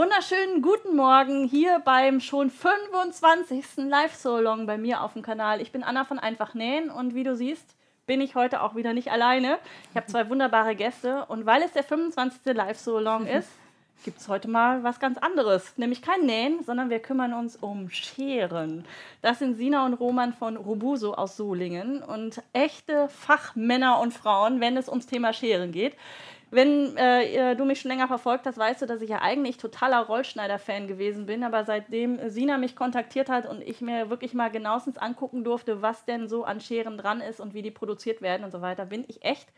Wunderschönen guten Morgen hier beim schon 25. Live-So-Long bei mir auf dem Kanal. Ich bin Anna von Einfach Nähen und wie du siehst, bin ich heute auch wieder nicht alleine. Ich habe zwei wunderbare Gäste und weil es der 25. Live-So-Long ist, gibt es heute mal was ganz anderes. Nämlich kein Nähen, sondern wir kümmern uns um Scheren. Das sind Sina und Roman von Robuso aus Solingen und echte Fachmänner und Frauen, wenn es ums Thema Scheren geht. Wenn äh, du mich schon länger verfolgt hast, weißt du, dass ich ja eigentlich totaler Rollschneider-Fan gewesen bin. Aber seitdem Sina mich kontaktiert hat und ich mir wirklich mal genauestens angucken durfte, was denn so an Scheren dran ist und wie die produziert werden und so weiter, bin ich echt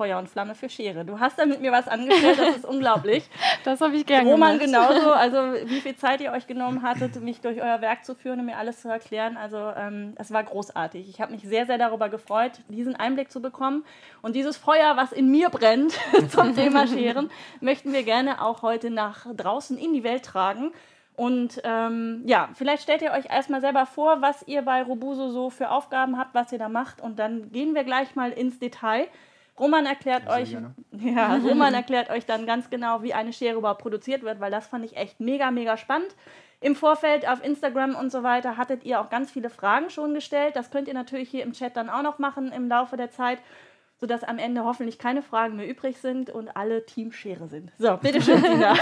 Feuer und Flamme für Schere. Du hast da mit mir was angestellt, das ist unglaublich. Das habe ich gerne Roman gemacht. genauso, also wie viel Zeit ihr euch genommen hattet, mich durch euer Werk zu führen und mir alles zu erklären. Also ähm, es war großartig. Ich habe mich sehr, sehr darüber gefreut, diesen Einblick zu bekommen. Und dieses Feuer, was in mir brennt zum Thema Scheren, möchten wir gerne auch heute nach draußen in die Welt tragen. Und ähm, ja, vielleicht stellt ihr euch erstmal selber vor, was ihr bei Robuso so für Aufgaben habt, was ihr da macht. Und dann gehen wir gleich mal ins Detail. Roman erklärt Sehr euch, ja, Roman erklärt euch dann ganz genau, wie eine Schere überhaupt produziert wird, weil das fand ich echt mega, mega spannend. Im Vorfeld auf Instagram und so weiter hattet ihr auch ganz viele Fragen schon gestellt. Das könnt ihr natürlich hier im Chat dann auch noch machen im Laufe der Zeit sodass am Ende hoffentlich keine Fragen mehr übrig sind und alle Teamschere sind. So, bitteschön, Sina.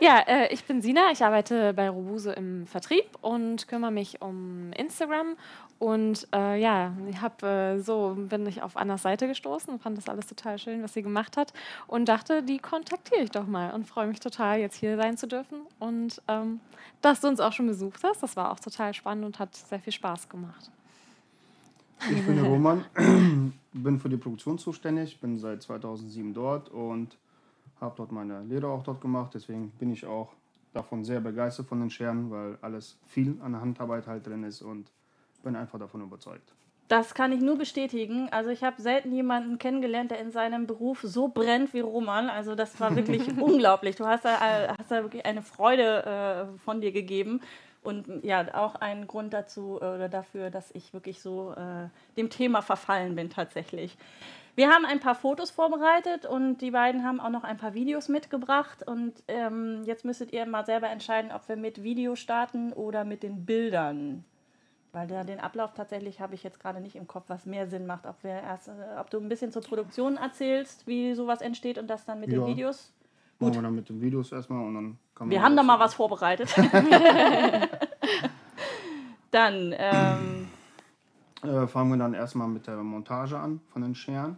ja, äh, ich bin Sina, ich arbeite bei Robuse im Vertrieb und kümmere mich um Instagram. Und äh, ja, ich hab, äh, so bin ich auf Annas Seite gestoßen fand das alles total schön, was sie gemacht hat. Und dachte, die kontaktiere ich doch mal und freue mich total, jetzt hier sein zu dürfen. Und ähm, dass du uns auch schon besucht hast, das war auch total spannend und hat sehr viel Spaß gemacht. Ich bin der Roman, bin für die Produktion zuständig, bin seit 2007 dort und habe dort meine Lehre auch dort gemacht. Deswegen bin ich auch davon sehr begeistert von den Scheren, weil alles viel an Handarbeit halt drin ist und bin einfach davon überzeugt. Das kann ich nur bestätigen. Also ich habe selten jemanden kennengelernt, der in seinem Beruf so brennt wie Roman. Also das war wirklich unglaublich. Du hast da, hast da wirklich eine Freude äh, von dir gegeben. Und ja, auch ein Grund dazu äh, oder dafür, dass ich wirklich so äh, dem Thema verfallen bin tatsächlich. Wir haben ein paar Fotos vorbereitet und die beiden haben auch noch ein paar Videos mitgebracht. Und ähm, jetzt müsstet ihr mal selber entscheiden, ob wir mit Video starten oder mit den Bildern. Weil der, den Ablauf tatsächlich habe ich jetzt gerade nicht im Kopf, was mehr Sinn macht. Ob, wir erst, äh, ob du ein bisschen zur Produktion erzählst, wie sowas entsteht und das dann mit ja. den Videos. Gut. Machen wir dann mit den Videos erstmal und dann kann Wir haben da mal was vorbereitet. dann ähm, äh, fangen wir dann erstmal mit der Montage an von den Scheren.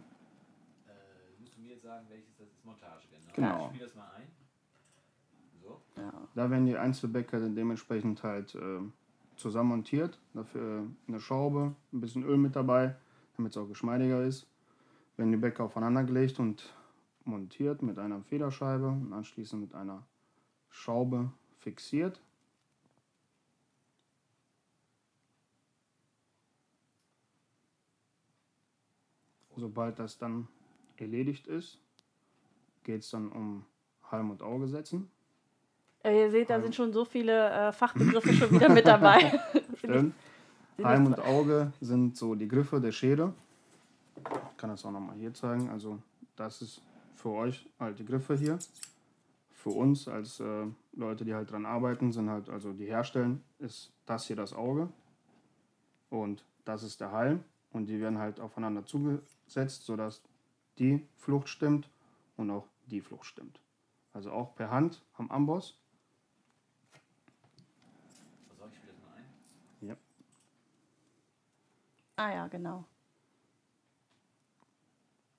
Äh, musst du mir jetzt sagen, welches das ist Montage genau? Genau. Ich spiele das mal ein. So. Ja. Da werden die Einzelbäcker dann dementsprechend halt äh, zusammen montiert. Dafür eine Schraube, ein bisschen Öl mit dabei, damit es auch geschmeidiger ist. Werden die Bäcker aufeinander gelegt und montiert mit einer Federscheibe und anschließend mit einer Schraube fixiert. Sobald das dann erledigt ist, geht es dann um Halm und Auge setzen. Ihr seht, da sind schon so viele äh, Fachbegriffe schon wieder mit dabei. Stimmt. Halm und Auge sind so die Griffe der Schere. Ich kann das auch nochmal hier zeigen. Also das ist für euch halt die Griffe hier. Für uns als äh, Leute, die halt dran arbeiten, sind halt, also die herstellen, ist das hier das Auge und das ist der Halm und die werden halt aufeinander zugesetzt, sodass die Flucht stimmt und auch die Flucht stimmt. Also auch per Hand am Amboss. Was ich das mal ein? Ja. Ah ja, genau.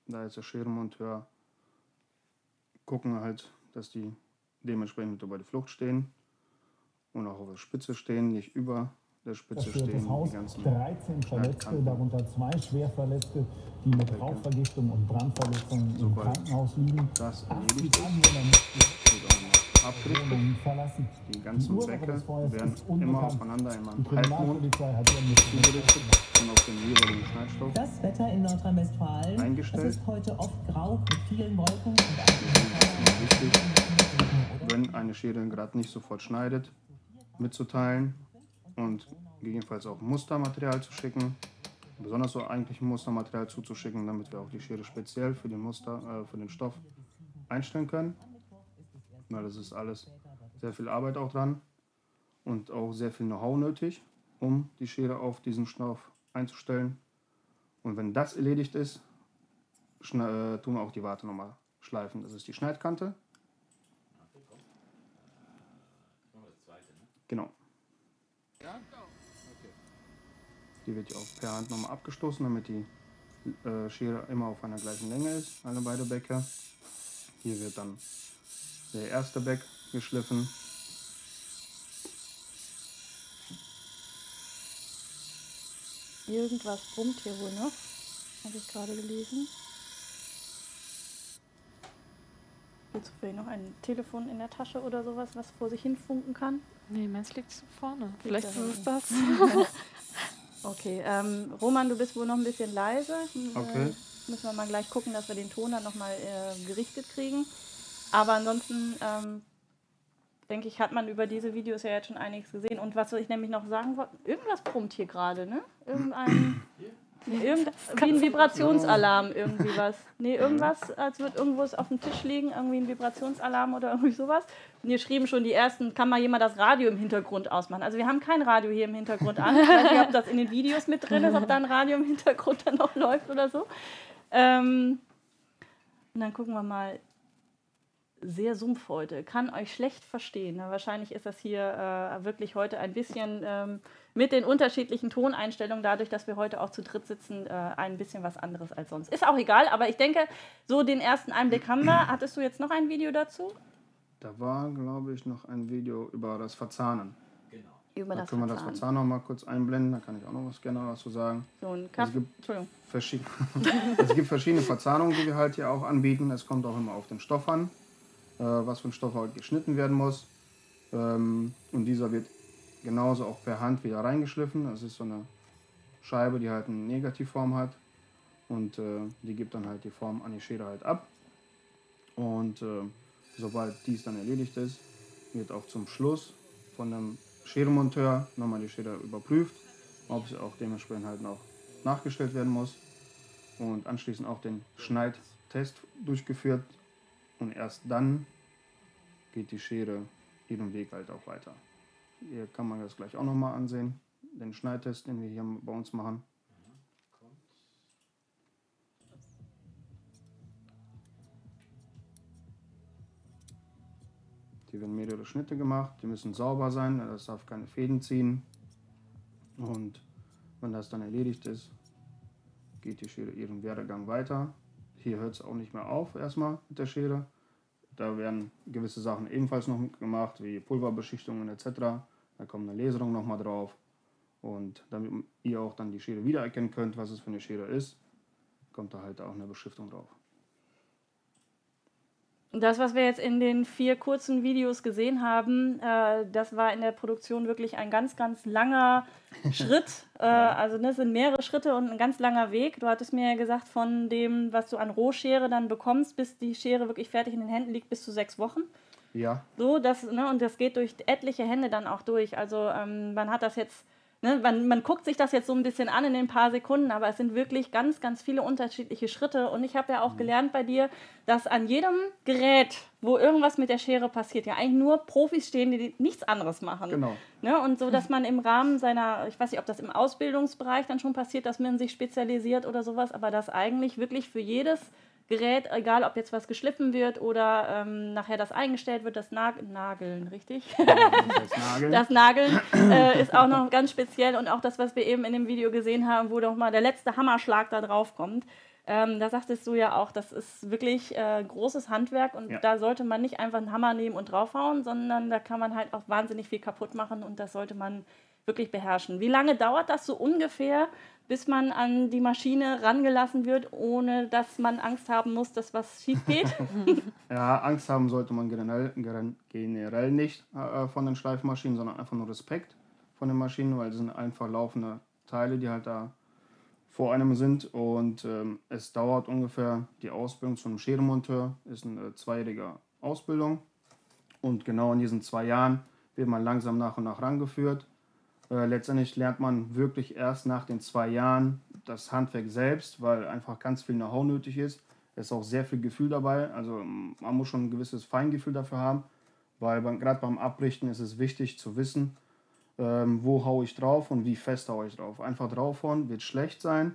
Da ist der Scherenmonteur gucken halt, dass die dementsprechend über die Flucht stehen und auch auf der Spitze stehen, nicht über der Spitze stehen. Das Haus, die ganzen 13 Verletzte, darunter zwei Schwerverletzte, die mit Rauchvergiftung und Brandverletzungen im Krankenhaus liegen. Das erledigt Abgriffe. Die ganzen Säcke werden immer aufeinander in einem Halbmond zugerichtet und auf den jeweiligen Schneidstoff Das Wetter in Nordrhein-Westfalen eingestellt. Es ist heute oft grau mit vielen Wolken und wichtig, wenn eine Schere gerade nicht sofort schneidet, mitzuteilen und gegebenenfalls auch Mustermaterial zu schicken, besonders so eigentlich Mustermaterial zuzuschicken, damit wir auch die Schere speziell für den Muster, äh, für den Stoff einstellen können. Weil das ist alles sehr viel Arbeit auch dran und auch sehr viel Know-how nötig, um die Schere auf diesen Stoff einzustellen. Und wenn das erledigt ist, äh, tun wir auch die Warte nochmal schleifen. Das ist die Schneidkante. Genau. Die wird ja auch per Hand nochmal abgestoßen, damit die äh, Schere immer auf einer gleichen Länge ist, alle beide Bäcke. Hier wird dann der erste Beck geschliffen. Irgendwas brummt hier wohl noch. Habe ich gerade gelesen. Jetzt zufällig noch ein Telefon in der Tasche oder sowas, was vor sich hin funken kann. Nee, meins liegt vorne. Vielleicht ist es das. okay, ähm, Roman, du bist wohl noch ein bisschen leise. Okay. Äh, müssen wir mal gleich gucken, dass wir den Ton dann nochmal äh, gerichtet kriegen. Aber ansonsten ähm, denke ich, hat man über diese Videos ja jetzt schon einiges gesehen. Und was ich nämlich noch sagen wollte, irgendwas brummt hier gerade, ne? Irgendein. Irgend, wie ein Vibrationsalarm, irgendwie was. Nee, irgendwas, als würde irgendwo auf dem Tisch liegen, irgendwie ein Vibrationsalarm oder irgendwie sowas. Und hier schrieben schon die ersten, kann mal jemand das Radio im Hintergrund ausmachen. Also wir haben kein Radio hier im Hintergrund an. Ich weiß nicht, ob das in den Videos mit drin ist, ob da ein Radio im Hintergrund dann noch läuft oder so. Ähm, und dann gucken wir mal, sehr Sumpf heute, kann euch schlecht verstehen. wahrscheinlich ist das hier äh, wirklich heute ein bisschen ähm, mit den unterschiedlichen Toneinstellungen, dadurch, dass wir heute auch zu dritt sitzen, äh, ein bisschen was anderes als sonst. Ist auch egal, aber ich denke, so den ersten Einblick haben wir. Hattest du jetzt noch ein Video dazu? Da war, glaube ich, noch ein Video über das Verzahnen. Genau. Über da das können wir das Verzahnen noch mal kurz einblenden, da kann ich auch noch was gerne dazu sagen. So ein Es Kaffee. gibt, Entschuldigung. verschied es gibt verschiedene Verzahnungen, die wir halt hier auch anbieten. Es kommt auch immer auf den Stoff an, was für ein Stoff halt geschnitten werden muss. Ähm, und dieser wird genauso auch per Hand wieder reingeschliffen. Das ist so eine Scheibe, die halt eine Negativform hat. Und äh, die gibt dann halt die Form an die Schere halt ab. Und äh, sobald dies dann erledigt ist, wird auch zum Schluss von dem Scherenmonteur nochmal die Schere überprüft, ob sie auch dementsprechend halt noch nachgestellt werden muss. Und anschließend auch den Schneidtest durchgeführt. Und erst dann geht die Schere ihren Weg halt auch weiter. Hier kann man das gleich auch nochmal ansehen, den Schneidtest, den wir hier bei uns machen. Hier werden mehrere Schnitte gemacht, die müssen sauber sein, das darf keine Fäden ziehen. Und wenn das dann erledigt ist, geht die Schere ihren Werdegang weiter. Hier hört es auch nicht mehr auf erstmal mit der Schere. Da werden gewisse Sachen ebenfalls noch gemacht, wie Pulverbeschichtungen etc. Da kommt eine Laserung nochmal drauf. Und damit ihr auch dann die Schere wiedererkennen könnt, was es für eine Schere ist, kommt da halt auch eine Beschriftung drauf. Das, was wir jetzt in den vier kurzen Videos gesehen haben, äh, das war in der Produktion wirklich ein ganz, ganz langer Schritt. Äh, also das sind mehrere Schritte und ein ganz langer Weg. Du hattest mir ja gesagt, von dem, was du an Rohschere dann bekommst, bis die Schere wirklich fertig in den Händen liegt, bis zu sechs Wochen. Ja, So, das, ne, und das geht durch etliche Hände dann auch durch. Also ähm, man hat das jetzt, ne, man, man guckt sich das jetzt so ein bisschen an in den paar Sekunden, aber es sind wirklich ganz, ganz viele unterschiedliche Schritte. Und ich habe ja auch gelernt bei dir, dass an jedem Gerät, wo irgendwas mit der Schere passiert, ja eigentlich nur Profis stehen, die nichts anderes machen. genau. Ne? Und so, dass man im Rahmen seiner, ich weiß nicht, ob das im Ausbildungsbereich dann schon passiert, dass man sich spezialisiert oder sowas, aber dass eigentlich wirklich für jedes Gerät, egal ob jetzt was geschliffen wird oder ähm, nachher das eingestellt wird, das Nag Nageln, richtig? Das Nageln. Das Nageln äh, ist auch noch ganz speziell und auch das, was wir eben in dem Video gesehen haben, wo doch mal der letzte Hammerschlag da drauf kommt. Ähm, da sagtest du ja auch, das ist wirklich äh, großes Handwerk und Ja. da sollte man nicht einfach einen Hammer nehmen und draufhauen, sondern da kann man halt auch wahnsinnig viel kaputt machen und das sollte man wirklich beherrschen. Wie lange dauert das so ungefähr, bis man an die Maschine rangelassen wird, ohne dass man Angst haben muss, dass was schief geht? Ja, Angst haben sollte man generell, generell nicht äh, von den Schleifmaschinen, sondern einfach nur Respekt von den Maschinen, weil das sind einfach laufende Teile, die halt da vor einem sind. Und ähm, es dauert ungefähr die Ausbildung zum Scherenmonteur, ist eine zweijährige Ausbildung. Und genau in diesen zwei Jahren wird man langsam nach und nach rangeführt. Äh, letztendlich lernt man wirklich erst nach den zwei Jahren das Handwerk selbst, weil einfach ganz viel Know-how nötig ist. Es ist auch sehr viel Gefühl dabei. Also man muss schon ein gewisses Feingefühl dafür haben, weil gerade beim Abrichten ist es wichtig zu wissen, ähm, wo haue ich drauf und wie fest haue ich drauf. Einfach draufhauen wird schlecht sein,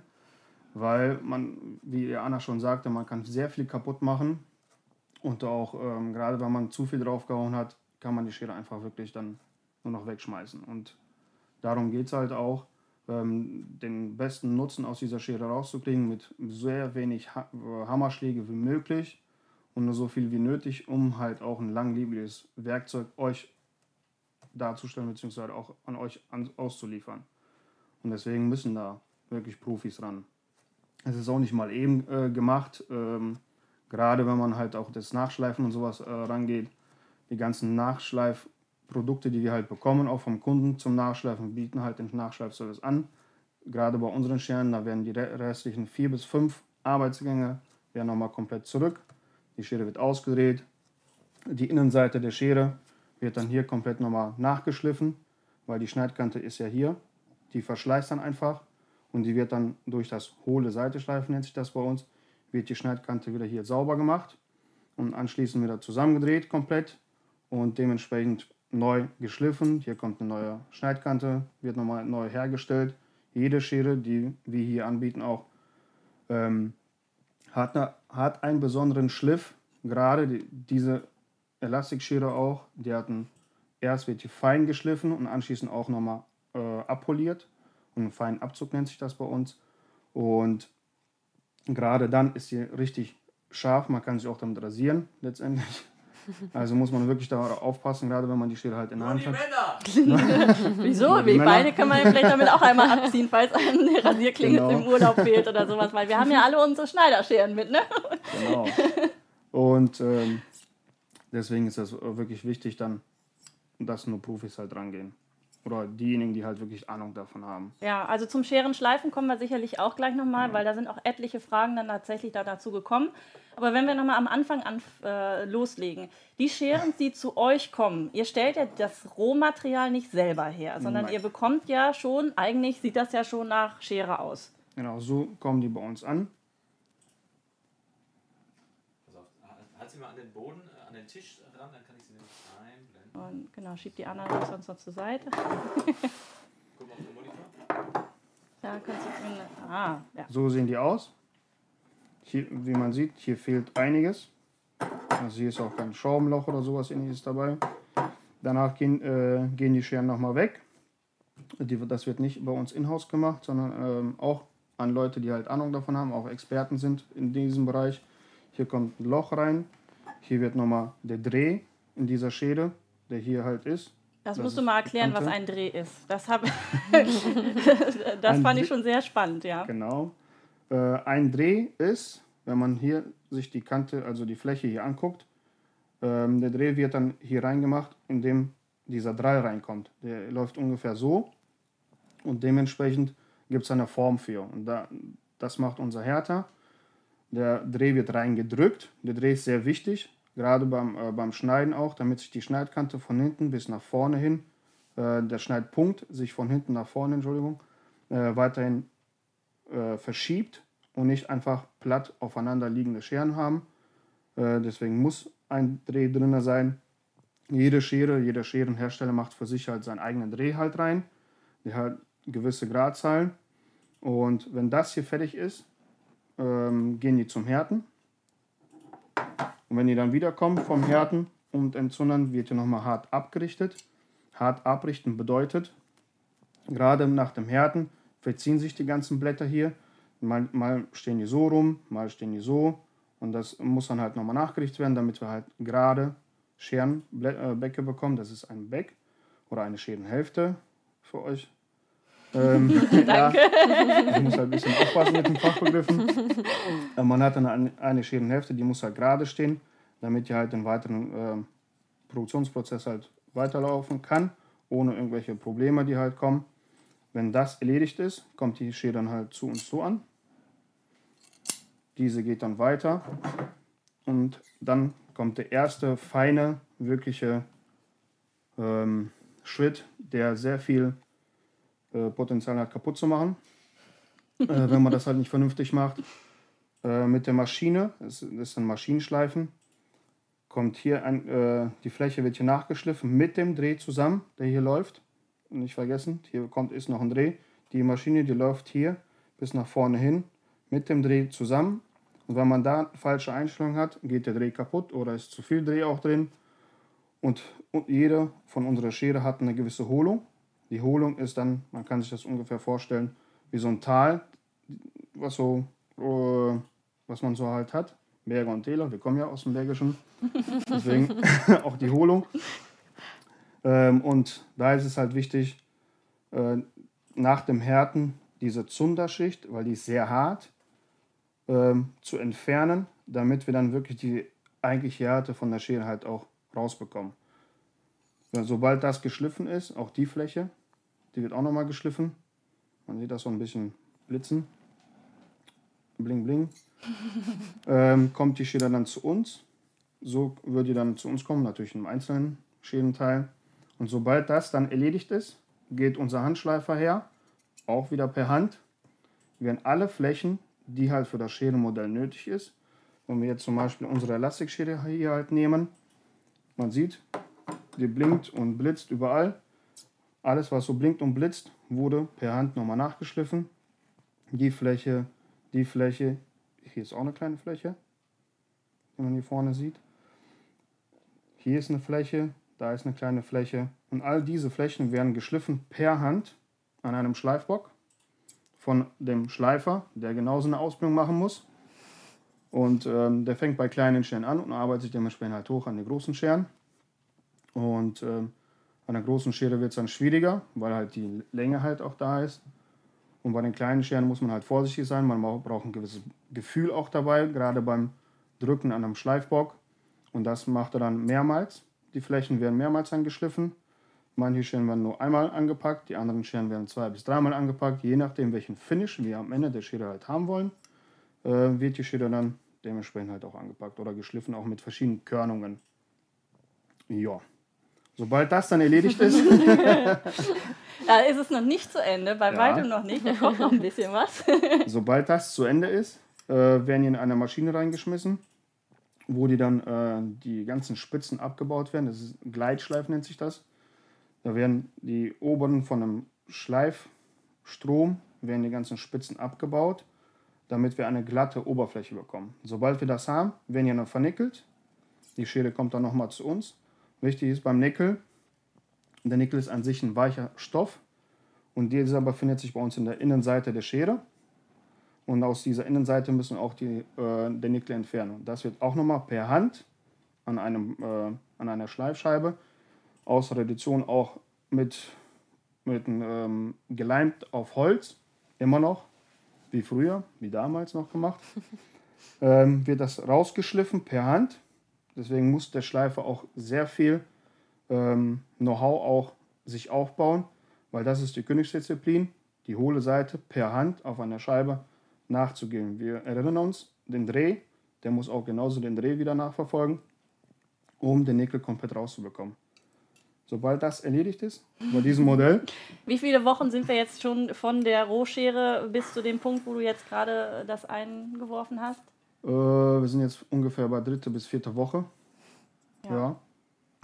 weil man, wie Anna schon sagte, man kann sehr viel kaputt machen und auch ähm, gerade wenn man zu viel draufgehauen hat, kann man die Schere einfach wirklich dann nur noch wegschmeißen. Und darum geht es halt auch, ähm, den besten Nutzen aus dieser Schere rauszukriegen mit sehr wenig ha Hammerschläge wie möglich und nur so viel wie nötig, um halt auch ein langlebiges Werkzeug euch darzustellen bzw. auch an euch an, auszuliefern. Und deswegen müssen da wirklich Profis ran. Es ist auch nicht mal eben äh, gemacht, ähm, gerade wenn man halt auch das Nachschleifen und sowas äh, rangeht. Die ganzen Nachschleifprodukte, die wir halt bekommen, auch vom Kunden zum Nachschleifen, bieten halt den Nachschleifservice an. Gerade bei unseren Scheren, da werden die restlichen vier bis fünf Arbeitsgänge werden nochmal komplett zurück. Die Schere wird ausgedreht. Die Innenseite der Schere wird dann hier komplett nochmal nachgeschliffen, weil die Schneidkante ist ja hier. Die verschleißt dann einfach und die wird dann durch das hohle Seiteschleifen, nennt sich das bei uns, wird die Schneidkante wieder hier sauber gemacht und anschließend wieder zusammengedreht komplett und dementsprechend neu geschliffen. Hier kommt eine neue Schneidkante, wird nochmal neu hergestellt. Jede Schere, die wir hier anbieten, auch ähm, hat, eine, hat einen besonderen Schliff. Gerade die, diese Elastikschere auch, die hatten erst wird die fein geschliffen und anschließend auch nochmal äh, abpoliert. Und einen feinen Abzug nennt sich das bei uns. Und gerade dann ist sie richtig scharf. Man kann sich auch damit rasieren letztendlich. Also muss man wirklich da aufpassen, gerade wenn man die Schere halt in der Hand hat. Wieso? Wir beide können wir vielleicht damit auch einmal abziehen, falls einem eine Rasierklinge genau. im Urlaub fehlt oder sowas, weil wir haben ja alle unsere Schneiderscheren mit, ne? Genau. Und ähm, deswegen ist das wirklich wichtig, dann, dass nur Profis halt rangehen. Oder diejenigen, die halt wirklich Ahnung davon haben. Ja, also zum Scherenschleifen kommen wir sicherlich auch gleich nochmal, ja. weil da sind auch etliche Fragen dann tatsächlich da dazu gekommen. Aber wenn wir nochmal am Anfang an, äh, loslegen, die Scheren, die zu euch kommen, ihr stellt ja das Rohmaterial nicht selber her, sondern Nein. ihr bekommt ja schon, eigentlich sieht das ja schon nach Schere aus. Genau, so kommen die bei uns an. Pass auf, halt sie mal an den Boden, äh, an den Tisch ran, dann kann ich sie nämlich einblenden. Und genau, schiebt die anderen sonst noch zur Seite. Da kannst du. Ah, ja. So sehen die aus. Hier, wie man sieht, hier fehlt einiges. Also hier ist auch kein Schraubenloch oder sowas ähnliches dabei. Danach gehen, äh, gehen die Scheren nochmal weg. Die, das wird nicht bei uns in-house gemacht, sondern ähm, auch an Leute, die halt Ahnung davon haben, auch Experten sind in diesem Bereich. Hier kommt ein Loch rein. Hier wird nochmal der Dreh in dieser Schere, der hier halt ist. Das, das musst du mal erklären, was ein Dreh ist. Das, hab, das fand ich schon sehr spannend, ja. Genau. Äh, ein Dreh ist, wenn man hier sich die Kante, also die Fläche hier anguckt, ähm, der Dreh wird dann hier reingemacht, indem dieser Drall reinkommt. Der läuft ungefähr so und dementsprechend gibt es eine Form für. Und da, das macht unser Härter. Der Dreh wird reingedrückt. Der Dreh ist sehr wichtig, gerade beim, äh, beim Schneiden auch, damit sich die Schneidkante von hinten bis nach vorne hin, äh, der Schneidpunkt sich von hinten nach vorne, Entschuldigung, äh, weiterhin äh, verschiebt und nicht einfach platt aufeinander liegende Scheren haben. Äh, deswegen muss ein Dreh drin sein. Jede Schere, jeder Scherenhersteller macht für sich halt seinen eigenen Dreh halt rein. Der hat gewisse Gradzahlen. Und wenn das hier fertig ist, ähm, gehen die zum Härten. Und wenn die dann wiederkommen vom Härten und Entzündern, wird hier nochmal hart abgerichtet. Hart abrichten bedeutet, gerade nach dem Härten verziehen sich die ganzen Blätter hier Mal, mal stehen die so rum, mal stehen die so. Und das muss dann halt nochmal nachgerichtet werden, damit wir halt gerade Scherenbäcke äh, bekommen. Das ist ein Beck oder eine Scherenhälfte für euch. Ähm, Danke. Ja, ich muss halt ein bisschen aufpassen mit den Fachbegriffen. Äh, man hat dann eine, eine Scherenhälfte, die muss halt gerade stehen, damit ihr halt den weiteren äh, Produktionsprozess halt weiterlaufen kann, ohne irgendwelche Probleme, die halt kommen. Wenn das erledigt ist, kommt die Schere dann halt zu uns so an. Diese geht dann weiter und dann kommt der erste feine, wirkliche ähm, Schritt, der sehr viel äh, Potenzial hat, kaputt zu machen, äh, wenn man das halt nicht vernünftig macht. Äh, mit der Maschine, das, ist ein Maschinenschleifen, kommt hier ein, äh, die Fläche wird hier nachgeschliffen mit dem Dreh zusammen, der hier läuft. Nicht vergessen, hier kommt ist noch ein Dreh. Die Maschine, die läuft hier bis nach vorne hin mit dem Dreh zusammen. Und wenn man da falsche Einstellungen hat, geht der Dreh kaputt oder ist zu viel Dreh auch drin. Und, und jede von unserer Schere hat eine gewisse Hohlung. Die Hohlung ist dann, man kann sich das ungefähr vorstellen, wie so ein Tal, was so, äh, was man so halt hat. Berge und Täler, wir kommen ja aus dem Bergischen, deswegen auch die Hohlung. Ähm, und da ist es halt wichtig, äh, nach dem Härten diese Zunderschicht, weil die ist sehr hart, ähm, zu entfernen, damit wir dann wirklich die eigentliche Härte von der Schere halt auch rausbekommen. Ja, sobald das geschliffen ist, auch die Fläche, die wird auch nochmal geschliffen. Man sieht das so ein bisschen blitzen. Bling, bling. ähm, kommt die Schere dann zu uns. So würde die dann zu uns kommen, natürlich im einzelnen Scherenteil. Und sobald das dann erledigt ist, geht unser Handschleifer her, auch wieder per Hand, werden alle Flächen, die halt für das Scherenmodell nötig ist, wenn wir jetzt zum Beispiel unsere Elastikschere hier halt nehmen, man sieht, die blinkt und blitzt überall. Alles, was so blinkt und blitzt, wurde per Hand nochmal nachgeschliffen. Die Fläche, die Fläche, hier ist auch eine kleine Fläche, wenn man hier vorne sieht. Hier ist eine Fläche, da ist eine kleine Fläche. Und all diese Flächen werden geschliffen per Hand an einem Schleifbock von dem Schleifer, der genauso eine Ausbildung machen muss. Und ähm, der fängt bei kleinen Scheren an und arbeitet sich dementsprechend halt hoch an die großen Scheren. Und ähm, an der großen Schere wird es dann schwieriger, weil halt die Länge halt auch da ist. Und bei den kleinen Scheren muss man halt vorsichtig sein. Man braucht ein gewisses Gefühl auch dabei, gerade beim Drücken an einem Schleifbock. Und das macht er dann mehrmals. Die Flächen werden mehrmals angeschliffen. Manche Scheren werden nur einmal angepackt, die anderen Scheren werden zwei bis dreimal angepackt, je nachdem welchen Finish wir am Ende der Schere halt haben wollen, äh, wird die Schere dann dementsprechend halt auch angepackt oder geschliffen, auch mit verschiedenen Körnungen. Ja. Sobald das dann erledigt ist. da ist es noch nicht zu Ende, bei ja. weitem noch nicht. Da kommt noch ein bisschen was. Sobald das zu Ende ist, äh, werden die in eine Maschine reingeschmissen, wo die dann äh, die ganzen Spitzen abgebaut werden. Das ist Gleitschleif nennt sich das. Da werden die oberen von einem Schleifstrom werden die ganzen Spitzen abgebaut damit wir eine glatte Oberfläche bekommen. Sobald wir das haben, werden die dann vernickelt. Die Schere kommt dann nochmal zu uns. Wichtig ist beim Nickel, der Nickel ist an sich ein weicher Stoff und dieser befindet sich bei uns in der Innenseite der Schere. Und aus dieser Innenseite müssen wir auch die, äh, den Nickel entfernen. Das wird auch nochmal per Hand an, einem, äh, an einer Schleifscheibe aus Reduktion auch mit, mit ähm, geleimt auf Holz, immer noch wie früher, wie damals noch gemacht, ähm, wird das rausgeschliffen per Hand. Deswegen muss der Schleifer auch sehr viel ähm, Know-how auch sich aufbauen, weil das ist die Königsdisziplin, die hohle Seite per Hand auf einer Scheibe nachzugehen. Wir erinnern uns, den Dreh, der muss auch genauso den Dreh wieder nachverfolgen, um den Nickel komplett rauszubekommen. Sobald das erledigt ist, bei diesem Modell. Wie viele Wochen sind wir jetzt schon von der Rohschere bis zu dem Punkt, wo du jetzt gerade das eingeworfen hast? Äh, wir sind jetzt ungefähr bei dritte bis vierte Woche. Ja. ja.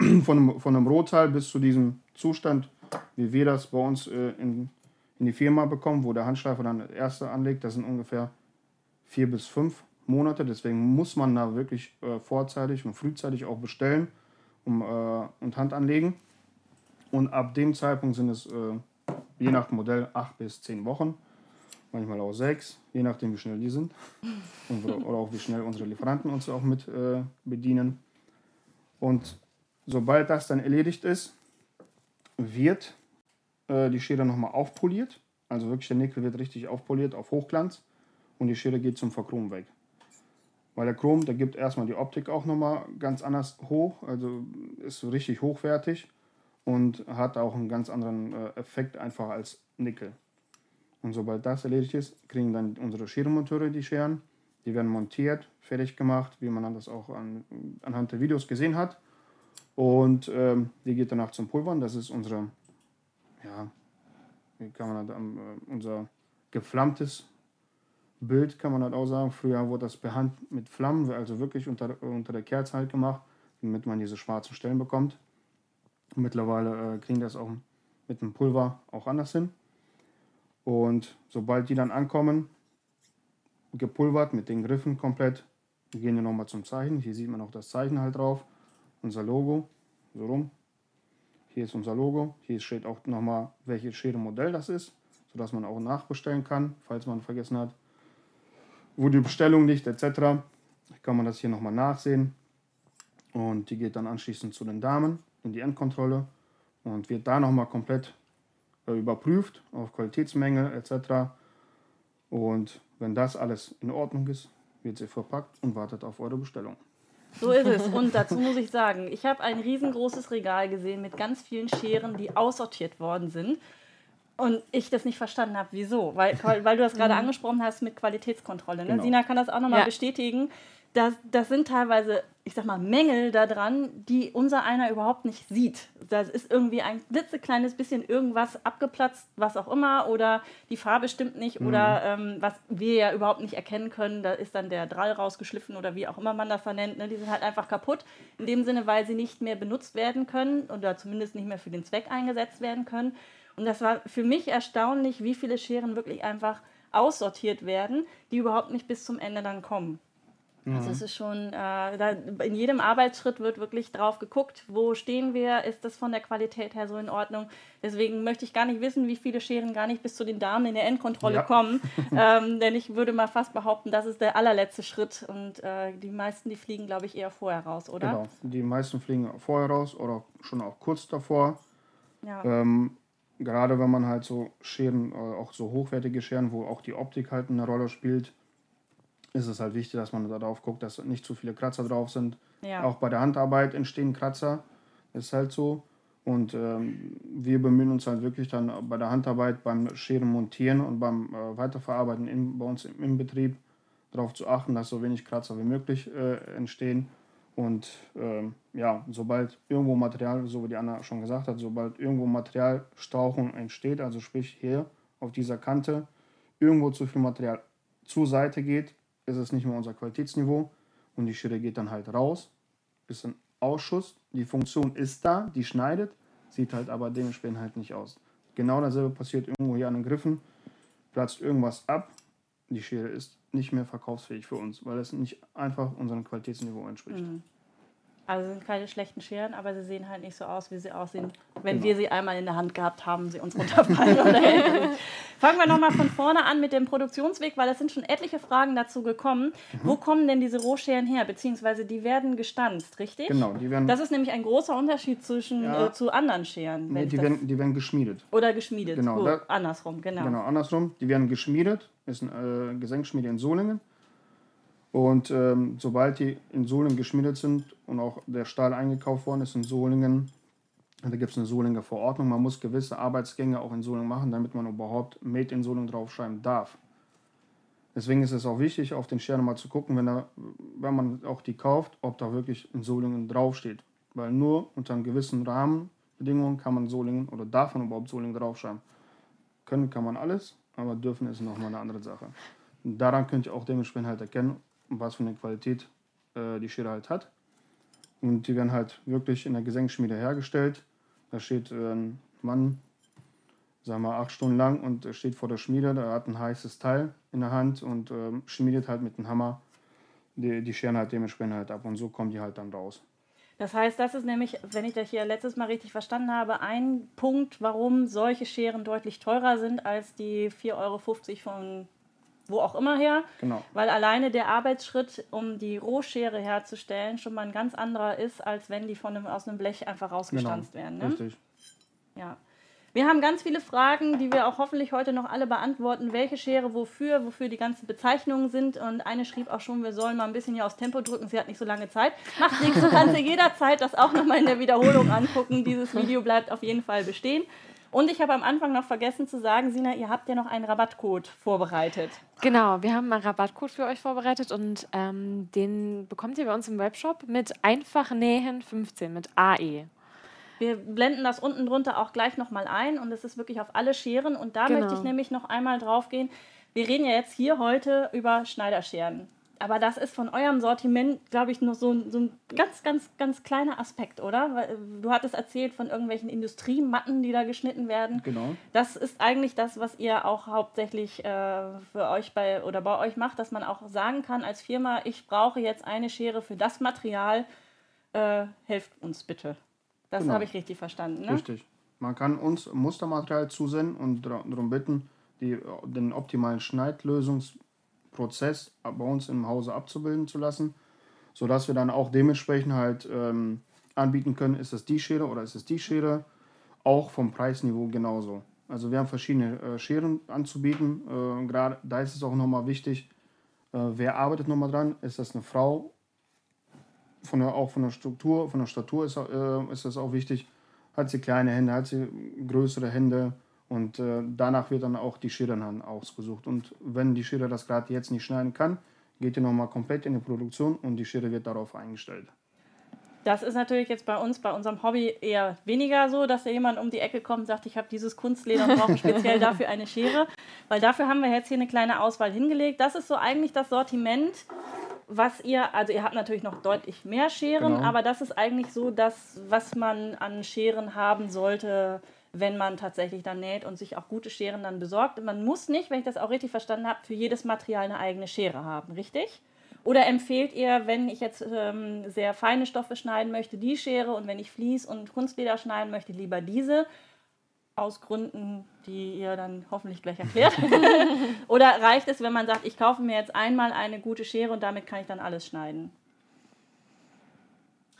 Von, einem, von einem Rohteil bis zu diesem Zustand, wie wir das bei uns äh, in, in die Firma bekommen, wo der Handschleifer dann das erste anlegt, das sind ungefähr vier bis fünf Monate. Deswegen muss man da wirklich äh, vorzeitig und frühzeitig auch bestellen um, äh, und Hand anlegen. Und ab dem Zeitpunkt sind es äh, je nach Modell acht bis zehn Wochen, manchmal auch sechs, je nachdem wie schnell die sind oder, oder auch wie schnell unsere Lieferanten uns auch mit äh, bedienen. Und sobald das dann erledigt ist, wird äh, die Schere nochmal aufpoliert. Also wirklich der Nickel wird richtig aufpoliert auf Hochglanz und die Schere geht zum Verchrom weg. Weil der Chrom, der gibt erstmal die Optik auch nochmal ganz anders hoch, also ist richtig hochwertig und hat auch einen ganz anderen äh, Effekt einfach als Nickel. Und sobald das erledigt ist, kriegen dann unsere Scherenmonteure die Scheren. Die werden montiert, fertig gemacht, wie man das auch an, anhand der Videos gesehen hat. Und ähm, die geht danach zum Pulvern. Das ist unsere, ja, wie kann man das, äh, unser geflammtes Bild, kann man das auch sagen. Früher wurde das per Hand mit Flammen, also wirklich unter, unter der Kerze halt gemacht, damit man diese schwarzen Stellen bekommt. Mittlerweile äh, kriegen das auch mit dem Pulver auch anders hin. Und sobald die dann ankommen, gepulvert mit den Griffen komplett, gehen wir nochmal zum Zeichen. Hier sieht man auch das Zeichen halt drauf, unser Logo, so rum. Hier ist unser Logo. Hier steht auch nochmal, welches Schere-Modell das ist, sodass man auch nachbestellen kann, falls man vergessen hat, wo die Bestellung liegt etc. Kann man das hier nochmal nachsehen. Und die geht dann anschließend zu den Damen in die Endkontrolle und wird da nochmal komplett überprüft auf Qualitätsmängel etc. Und wenn das alles in Ordnung ist, wird sie verpackt und wartet auf eure Bestellung. So ist es. Und dazu muss ich sagen, ich habe ein riesengroßes Regal gesehen mit ganz vielen Scheren, die aussortiert worden sind. Und ich das nicht verstanden habe, wieso. Weil, weil du das gerade mhm. angesprochen hast mit Qualitätskontrolle. Ne? Genau. Sina kann das auch nochmal ja. bestätigen das, das sind teilweise, ich sag mal, Mängel daran, die unser einer überhaupt nicht sieht. Das ist irgendwie ein klitzekleines bisschen irgendwas abgeplatzt, was auch immer, oder die Farbe stimmt nicht, mhm. oder ähm, was wir ja überhaupt nicht erkennen können, da ist dann der Drall rausgeschliffen oder wie auch immer man das vernennt. Ne? Die sind halt einfach kaputt, in dem Sinne, weil sie nicht mehr benutzt werden können oder zumindest nicht mehr für den Zweck eingesetzt werden können. Und das war für mich erstaunlich, wie viele Scheren wirklich einfach aussortiert werden, die überhaupt nicht bis zum Ende dann kommen. Also mhm. Es ist schon, äh, in jedem Arbeitsschritt wird wirklich drauf geguckt, wo stehen wir, ist das von der Qualität her so in Ordnung. Deswegen möchte ich gar nicht wissen, wie viele Scheren gar nicht bis zu den Damen in der Endkontrolle ja. kommen. ähm, denn ich würde mal fast behaupten, das ist der allerletzte Schritt. Und äh, die meisten, die fliegen, glaube ich, eher vorher raus, oder? Genau, die meisten fliegen vorher raus oder schon auch kurz davor. Ja. Ähm, gerade wenn man halt so Scheren, äh, auch so hochwertige Scheren, wo auch die Optik halt eine Rolle spielt, ist es halt wichtig, dass man darauf guckt, dass nicht zu viele Kratzer drauf sind. Ja. Auch bei der Handarbeit entstehen Kratzer, ist halt so. Und ähm, wir bemühen uns halt wirklich dann bei der Handarbeit, beim Scheren montieren und beim äh, Weiterverarbeiten in, bei uns im, im, Betrieb darauf zu achten, dass so wenig Kratzer wie möglich äh, entstehen. Und ähm, ja, sobald irgendwo Material, so wie die Anna schon gesagt hat, sobald irgendwo Materialstauchung entsteht, also sprich hier auf dieser Kante, irgendwo zu viel Material zur Seite geht, ist es nicht mehr unser Qualitätsniveau. Und die Schere geht dann halt raus, ist ein Ausschuss, die Funktion ist da, die schneidet, sieht halt aber dementsprechend halt nicht aus. Genau dasselbe passiert irgendwo hier an den Griffen, platzt irgendwas ab, die Schere ist nicht mehr verkaufsfähig für uns, weil es nicht einfach unserem Qualitätsniveau entspricht. Mhm. Also sind keine schlechten Scheren, aber sie sehen halt nicht so aus, wie sie aussehen, wenn genau. wir sie einmal in der Hand gehabt haben, sie uns runterfallen oder Fangen wir nochmal von vorne an mit dem Produktionsweg, weil es sind schon etliche Fragen dazu gekommen. Mhm. Wo kommen denn diese Rohscheren her? Beziehungsweise die werden gestanzt, richtig? Genau, die werden. Das ist nämlich ein großer Unterschied zwischen ja. äh, zu anderen Scheren. Nee, die werden, die werden geschmiedet. Oder geschmiedet. Genau. Gut, da, andersrum, genau. Genau, andersrum. Die werden geschmiedet. Ist eine äh, Gesenkschmiede in Solingen. Und ähm, sobald die in Solingen geschmiedet sind und auch der Stahl eingekauft worden ist in Solingen, da gibt es eine Solinger Verordnung. Man muss gewisse Arbeitsgänge auch in Solingen machen, damit man überhaupt Made in Solingen draufschreiben darf. Deswegen ist es auch wichtig, auf den Stern mal zu gucken, wenn, er, wenn man auch die kauft, ob da wirklich in Solingen draufsteht. Weil nur unter einem gewissen Rahmenbedingungen kann man Solingen oder darf man überhaupt Solingen draufschreiben. Können kann man alles, aber dürfen ist nochmal eine andere Sache. Und daran könnt ihr auch dementsprechend halt erkennen, was für eine Qualität äh, die Schere halt hat. Und die werden halt wirklich in der Gesenkschmiede hergestellt. Da steht äh, ein Mann, sagen wir acht Stunden lang und steht vor der Schmiede, der hat ein heißes Teil in der Hand und äh, schmiedet halt mit dem Hammer die, die Scheren halt dementsprechend halt ab und so kommen die halt dann raus. Das heißt, das ist nämlich, wenn ich das hier letztes Mal richtig verstanden habe, ein Punkt, warum solche Scheren deutlich teurer sind als die 4,50 Euro von wo auch immer her. Genau. Weil alleine der Arbeitsschritt, um die Rohschere herzustellen, schon mal ein ganz anderer ist, als wenn die von einem, aus einem Blech einfach rausgestanzt genau. werden. Ne? Richtig. Ja. Wir haben ganz viele Fragen, die wir auch hoffentlich heute noch alle beantworten. Welche Schere wofür, wofür die ganzen Bezeichnungen sind. Und eine schrieb auch schon, wir sollen mal ein bisschen hier aufs Tempo drücken. Sie hat nicht so lange Zeit. Macht nichts, du kannst dir jederzeit das auch nochmal in der Wiederholung angucken. Dieses Video bleibt auf jeden Fall bestehen. Und ich habe am Anfang noch vergessen zu sagen, Sina, ihr habt ja noch einen Rabattcode vorbereitet. Genau, wir haben einen Rabattcode für euch vorbereitet und ähm, den bekommt ihr bei uns im Webshop mit einfach nähen 15 mit AE. Wir blenden das unten drunter auch gleich nochmal ein und es ist wirklich auf alle Scheren. Und da genau. möchte ich nämlich noch einmal drauf gehen. Wir reden ja jetzt hier heute über Schneiderscheren. Aber das ist von eurem Sortiment, glaube ich, nur so, so ein ganz, ganz, ganz kleiner Aspekt, oder? Weil, äh, du hattest erzählt von irgendwelchen Industriematten, die da geschnitten werden. Genau. Das ist eigentlich das, was ihr auch hauptsächlich äh, für euch bei oder bei euch macht, dass man auch sagen kann als Firma, ich brauche jetzt eine Schere für das Material, äh, helft uns bitte. Das Genau. habe ich richtig verstanden, ne? Richtig. Man kann uns Mustermaterial zusenden und dar- darum bitten, die, den optimalen Schneidlösungsprozess bei uns im Hause abzubilden zu lassen, sodass wir dann auch dementsprechend halt ähm, anbieten können, ist es die Schere oder ist es die Schere, auch vom Preisniveau genauso. Also wir haben verschiedene äh, Scheren anzubieten. Äh, Gerade da ist es auch nochmal wichtig, äh, wer arbeitet nochmal dran? Ist das eine Frau? Von der, auch von der Struktur, von der Statur ist, äh, ist das auch wichtig. Hat sie kleine Hände, hat sie größere Hände und äh, danach wird dann auch die Schere dann ausgesucht. Und wenn die Schere das gerade jetzt nicht schneiden kann, geht ihr nochmal komplett in die Produktion und die Schere wird darauf eingestellt. Das ist natürlich jetzt bei uns, bei unserem Hobby eher weniger so, dass da jemand um die Ecke kommt und sagt, ich habe dieses Kunstleder und brauche speziell dafür eine Schere. Weil dafür haben wir jetzt hier eine kleine Auswahl hingelegt. Das ist so eigentlich das Sortiment, was ihr, also ihr habt natürlich noch deutlich mehr Scheren, Genau. aber das ist eigentlich so das, was man an Scheren haben sollte, wenn man tatsächlich dann näht und sich auch gute Scheren dann besorgt. Man muss nicht, wenn ich das auch richtig verstanden habe, für jedes Material eine eigene Schere haben, richtig? Oder empfehlt ihr, wenn ich jetzt ähm, sehr feine Stoffe schneiden möchte, die Schere und wenn ich Vlies und Kunstleder schneiden möchte, lieber diese? Aus Gründen, die ihr dann hoffentlich gleich erklärt. Oder reicht es, wenn man sagt, ich kaufe mir jetzt einmal eine gute Schere und damit kann ich dann alles schneiden?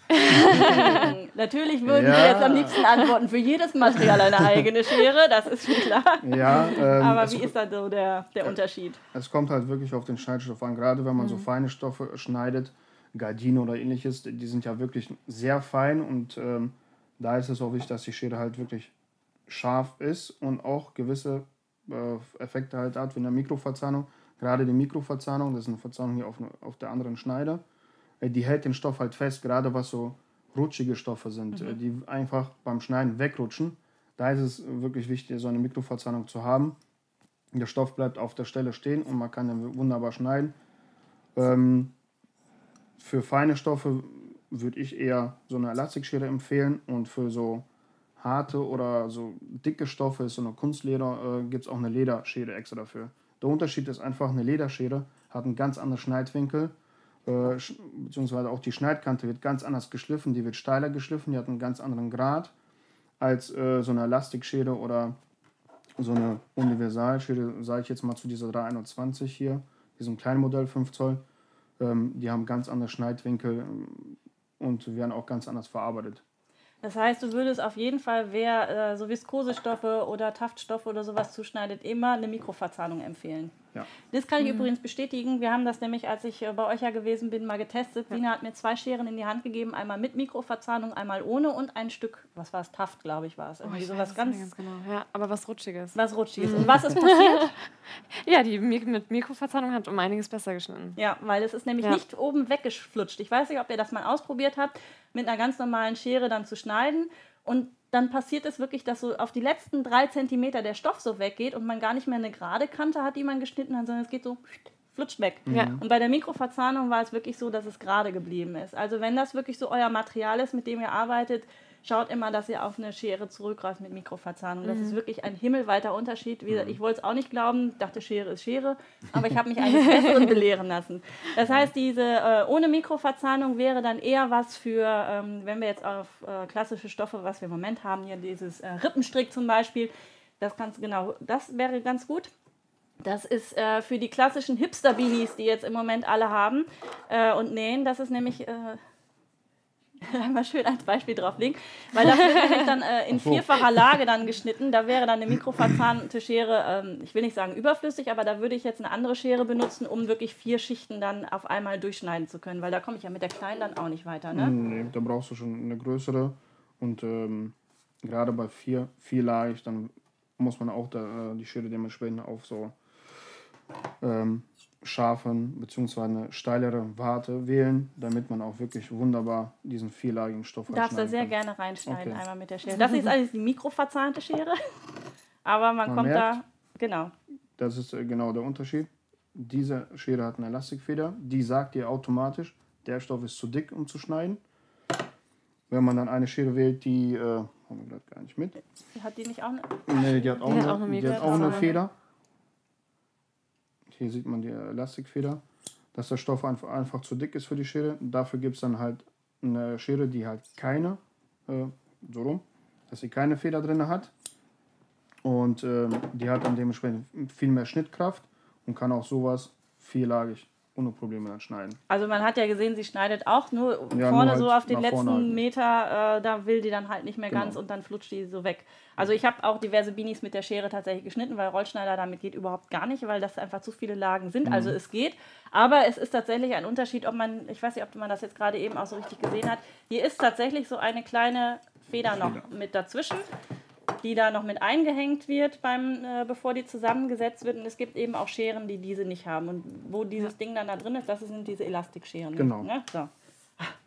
Natürlich würden wir Ja. jetzt am liebsten antworten, für jedes Material eine eigene Schere, das ist schon klar. Ja, ähm, Aber wie ist da so der, der Unterschied? es kommt halt wirklich auf den Schneidstoff an. Gerade wenn man Mhm. so feine Stoffe schneidet, Gardine oder ähnliches, die sind ja wirklich sehr fein und ähm, da ist es auch wichtig, dass die Schere halt wirklich scharf ist und auch gewisse äh, Effekte halt hat, wie eine Mikroverzahnung. Gerade die Mikroverzahnung, das ist eine Verzahnung hier auf, auf der anderen Schneide, die hält den Stoff halt fest, gerade was so rutschige Stoffe sind, äh, die einfach beim Schneiden wegrutschen. Da ist es wirklich wichtig, so eine Mikroverzahnung zu haben. Der Stoff bleibt auf der Stelle stehen und man kann den wunderbar schneiden. Ähm, für feine Stoffe würde ich eher so eine Elastikschere empfehlen und für so harte oder so dicke Stoffe, so eine Kunstleder, äh, gibt es auch eine Lederschere extra dafür. Der Unterschied ist einfach, eine Lederschere hat einen ganz anderen Schneidwinkel, äh, beziehungsweise auch die Schneidkante wird ganz anders geschliffen, die wird steiler geschliffen, die hat einen ganz anderen Grad als äh, so eine Elastikschere oder so eine Universalschere, sage ich jetzt mal zu dieser 321 hier, diesem kleinen Modell 5 Zoll. Ähm, die haben ganz andere Schneidwinkel ähm, und werden auch ganz anders verarbeitet. Das heißt, du würdest auf jeden Fall, wer äh, so Viskosestoffe oder Taftstoffe oder sowas zuschneidet, immer eine Mikroverzahnung empfehlen. Ja. Das kann ich übrigens bestätigen. Wir haben das nämlich, als ich äh, bei euch ja gewesen bin, mal getestet. Sina hat mir zwei Scheren in die Hand gegeben, einmal mit Mikroverzahnung, einmal ohne und ein Stück, was war es, Taft, glaube ich, war es. Irgendwie Oh, ich sowas ganz, nicht genau. Ja, aber was Rutschiges. was Rutschiges. Und was ist passiert? Ja, die Mik mit Mikroverzahnung hat um einiges besser geschnitten. Ja, weil es ist nämlich Ja. nicht oben weggeflutscht. Ich weiß nicht, ob ihr das mal ausprobiert habt, mit einer ganz normalen Schere dann zu schneiden. Und dann passiert es wirklich, dass so auf die letzten drei Zentimeter der Stoff so weggeht und man gar nicht mehr eine gerade Kante hat, die man geschnitten hat, sondern es geht so flutscht weg. Ja. Und bei der Mikroverzahnung war es wirklich so, dass es gerade geblieben ist. Also wenn das wirklich so euer Material ist, mit dem ihr arbeitet, schaut immer, dass ihr auf eine Schere zurückgreift mit Mikroverzahnung. Das ist wirklich ein himmelweiter Unterschied. Wie gesagt, ich wollte es auch nicht glauben, dachte Schere ist Schere, aber ich habe mich eines Besseren belehren lassen. Das heißt, diese äh, ohne Mikroverzahnung wäre dann eher was für, ähm, wenn wir jetzt auf äh, klassische Stoffe, was wir im Moment haben, hier dieses äh, Rippenstrick zum Beispiel, das ganz genau, das wäre ganz gut. Das ist äh, für die klassischen Hipster-Beanies, die jetzt im Moment alle haben äh, und nähen. Das ist nämlich, äh, einmal schön als Beispiel drauflegen, weil das wird dann äh, in so. vierfacher Lage dann geschnitten. Da wäre dann eine mikroverzahnte Schere, ähm, ich will nicht sagen überflüssig, aber da würde ich jetzt eine andere Schere benutzen, um wirklich vier Schichten dann auf einmal durchschneiden zu können, weil da komme ich ja mit der kleinen dann auch nicht weiter. Ne? Nee, da brauchst du schon eine größere und ähm, gerade bei vier, vierlagig, dann muss man auch da, äh, die Schere dementsprechend auf so ähm, scharfen bzw. eine steilere Warte wählen, damit man auch wirklich wunderbar diesen vierlagigen Stoff Du darfst da schneiden sehr kann. gerne reinschneiden, Okay. einmal mit der Schere. Das ist alles die mikroverzahnte Schere, aber man, Man kommt merkt. da, genau. Das ist äh, genau der Unterschied. diese Schere hat eine Elastikfeder, die sagt dir automatisch, der Stoff ist zu dick, um zu schneiden. Wenn man dann eine Schere wählt, die, äh, haben wir gerade gar nicht mit. Hat die nicht auch eine? Nee, die hat auch, Die hat eine, auch eine die hat auch eine Feder. Hier sieht man die Elastikfeder, dass der Stoff einfach, einfach zu dick ist für die Schere. Dafür gibt es dann halt eine Schere, die halt keine, äh, so rum, dass sie keine Feder drin hat. Und ähm, die hat dann dementsprechend viel mehr Schnittkraft und kann auch sowas vierlagig ohne Probleme dann schneiden. Also man hat ja gesehen, sie schneidet auch nur Ja, vorne nur so halt auf den letzten halt. Meter, äh, da will die dann halt nicht mehr Genau. ganz und dann flutscht die so weg. Also ich habe auch diverse Beanies mit der Schere tatsächlich geschnitten, weil Rollschneider damit geht überhaupt gar nicht, weil das einfach zu viele Lagen sind. Mhm. Also es geht, aber es ist tatsächlich ein Unterschied, ob man, ich weiß nicht, ob man das jetzt gerade eben auch so richtig gesehen hat, hier ist tatsächlich so eine kleine Feder noch mit dazwischen die da noch mit eingehängt wird, beim, äh, bevor die zusammengesetzt wird. Und es gibt eben auch Scheren, die diese nicht haben. Und wo dieses Ding dann da drin ist, das sind diese Elastikscheren. Genau. Ne? So. Ah,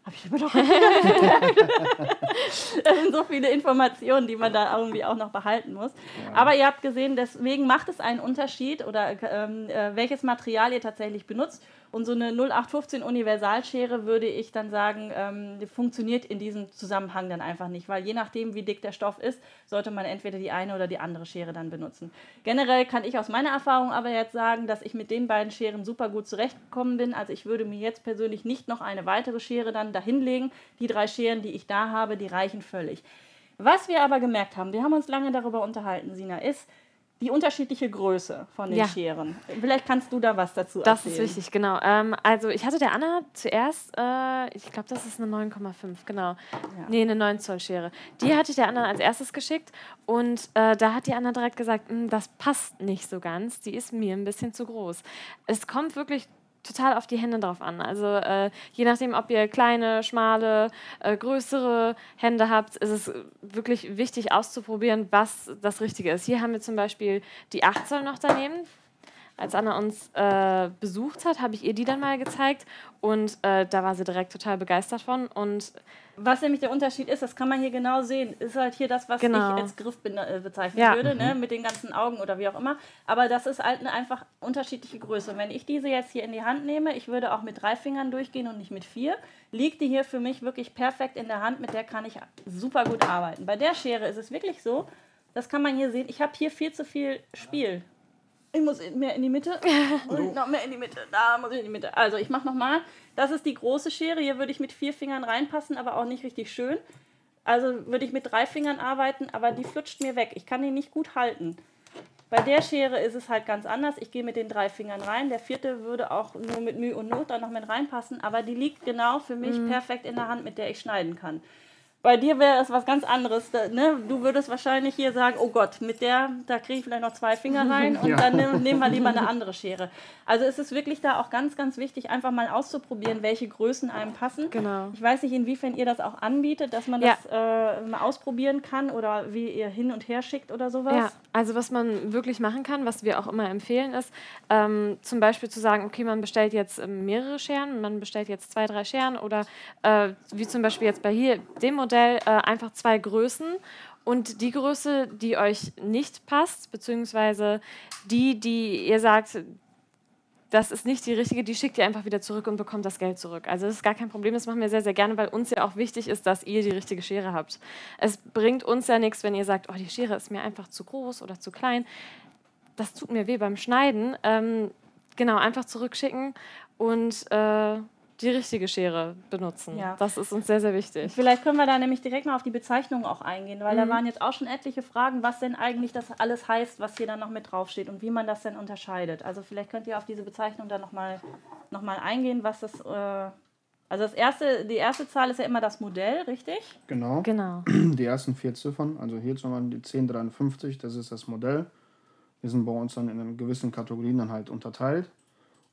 Hab ich immer noch Das sind so viele Informationen, die man da irgendwie auch noch behalten muss. Aber ihr habt gesehen, deswegen macht es einen Unterschied oder ähm, äh, welches Material ihr tatsächlich benutzt. Und so eine 0815 Universalschere würde ich dann sagen, ähm, funktioniert in diesem Zusammenhang dann einfach nicht, weil je nachdem, wie dick der Stoff ist, sollte man entweder die eine oder die andere Schere dann benutzen. Generell kann ich aus meiner Erfahrung aber jetzt sagen, dass ich mit den beiden Scheren super gut zurechtgekommen bin. Also ich würde mir jetzt persönlich nicht noch eine weitere Schere dann dahinlegen. Die drei Scheren, die ich da habe, die reichen völlig. Was wir aber gemerkt haben, wir haben uns lange darüber unterhalten, Sina, ist die unterschiedliche Größe von den Ja. Scheren. Vielleicht kannst du da was dazu Das erzählen. ist wichtig, genau. Ähm, also ich hatte der Anna zuerst, äh, ich glaube, das ist eine 9,5, genau. Nee, eine 9 Zoll Schere. Die hatte ich der Anna als erstes geschickt und äh, da hat die Anna direkt gesagt, "Mm, das passt nicht so ganz, die ist mir ein bisschen zu groß. Es kommt wirklich total auf die Hände drauf an. Also äh, je nachdem, ob ihr kleine, schmale, äh, größere Hände habt, ist es wirklich wichtig auszuprobieren, was das Richtige ist. Hier haben wir zum Beispiel die 8 Zoll noch daneben. Als Anna uns äh, besucht hat, habe ich ihr die dann mal gezeigt und äh, da war sie direkt total begeistert von. Und Was nämlich der Unterschied ist, das kann man hier genau sehen, ist halt hier das, was Genau. ich als Griff äh, bezeichnen Ja. würde, ne? mit den ganzen Augen oder wie auch immer. Aber das ist halt eine einfach unterschiedliche Größe. Und wenn ich diese jetzt hier in die Hand nehme, ich würde auch mit drei Fingern durchgehen und nicht mit vier, liegt die hier für mich wirklich perfekt in der Hand, mit der kann ich super gut arbeiten. Bei der Schere ist es wirklich so, das kann man hier sehen, ich habe hier viel zu viel Spiel. Ich muss in- mehr in die Mitte und noch mehr in die Mitte. Da muss ich in die Mitte. Also ich mache nochmal. Das ist die große Schere. Hier würde ich mit vier Fingern reinpassen, aber auch nicht richtig schön. Also würde ich mit drei Fingern arbeiten, aber die flutscht mir weg. Ich kann die nicht gut halten. Bei der Schere ist es halt ganz anders. Ich gehe mit den drei Fingern rein. Der vierte würde auch nur mit Mühe und Not da noch mit reinpassen, aber die liegt genau für mich perfekt in der Hand, mit der ich schneiden kann. Bei dir wäre es was ganz anderes. Da, ne? Du würdest wahrscheinlich hier sagen, oh Gott, mit der, da kriege ich vielleicht noch zwei Finger rein und Ja. dann nehmen, nehmen wir lieber eine andere Schere. Also es ist wirklich da auch ganz, ganz wichtig, einfach mal auszuprobieren, welche Größen einem passen. Genau. Ich weiß nicht, inwiefern ihr das auch anbietet, dass man Ja. das äh, mal ausprobieren kann oder wie ihr hin und her schickt oder sowas. Ja, also was man wirklich machen kann, was wir auch immer empfehlen, ist ähm, zum Beispiel zu sagen, okay, man bestellt jetzt ähm, mehrere Scheren, man bestellt jetzt zwei, drei Scheren oder äh, wie zum Beispiel jetzt bei hier dem Modell äh, einfach zwei Größen und die Größe, die euch nicht passt, beziehungsweise die, die ihr sagt, das ist nicht die richtige, die schickt ihr einfach wieder zurück und bekommt das Geld zurück. Also das ist gar kein Problem, das machen wir sehr, sehr gerne, weil uns ja auch wichtig ist, dass ihr die richtige Schere habt. Es bringt uns ja nichts, wenn ihr sagt, oh, die Schere ist mir einfach zu groß oder zu klein. Das tut mir weh beim Schneiden. Ähm, genau, einfach zurückschicken und äh, die richtige Schere benutzen. Ja. Das ist uns sehr, sehr wichtig. Vielleicht können wir da nämlich direkt mal auf die Bezeichnung auch eingehen, weil Mhm. da waren jetzt auch schon etliche Fragen, was denn eigentlich das alles heißt, was hier dann noch mit draufsteht und wie man das denn unterscheidet. Also vielleicht könnt ihr auf diese Bezeichnung dann nochmal noch mal eingehen, was das... Äh, also das erste, die erste Zahl ist ja immer das Modell, richtig? Genau. Genau. Die ersten vier Ziffern, also hier zum Beispiel die 1053, das ist das Modell. Die sind bei uns dann in gewissen Kategorien dann halt unterteilt.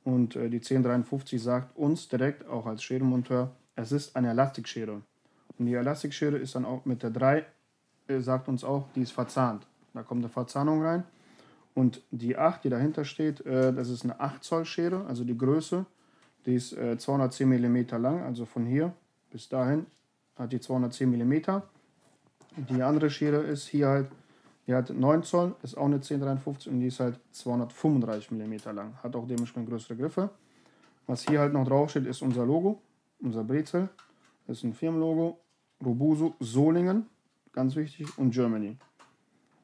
Und äh, die 1053 sagt uns direkt, auch als Scherenmonteur, es ist eine Elastikschere. Und die Elastikschere ist dann auch mit der 3, äh, sagt uns auch, die ist verzahnt. Da kommt eine Verzahnung rein. Und die 8, die dahinter steht, äh, das ist eine 8 Zoll Schere, also die Größe. Die ist äh, 210 mm lang, also von hier bis dahin hat die 210 mm. Die andere Schere ist hier halt, Die hat 9 Zoll, ist auch eine 1053 und die ist halt 235 mm lang. Hat auch dementsprechend größere Griffe. Was hier halt noch draufsteht, ist unser Logo, unser Brezel. Das ist ein Firmenlogo. Robuso Solingen, ganz wichtig, und Germany.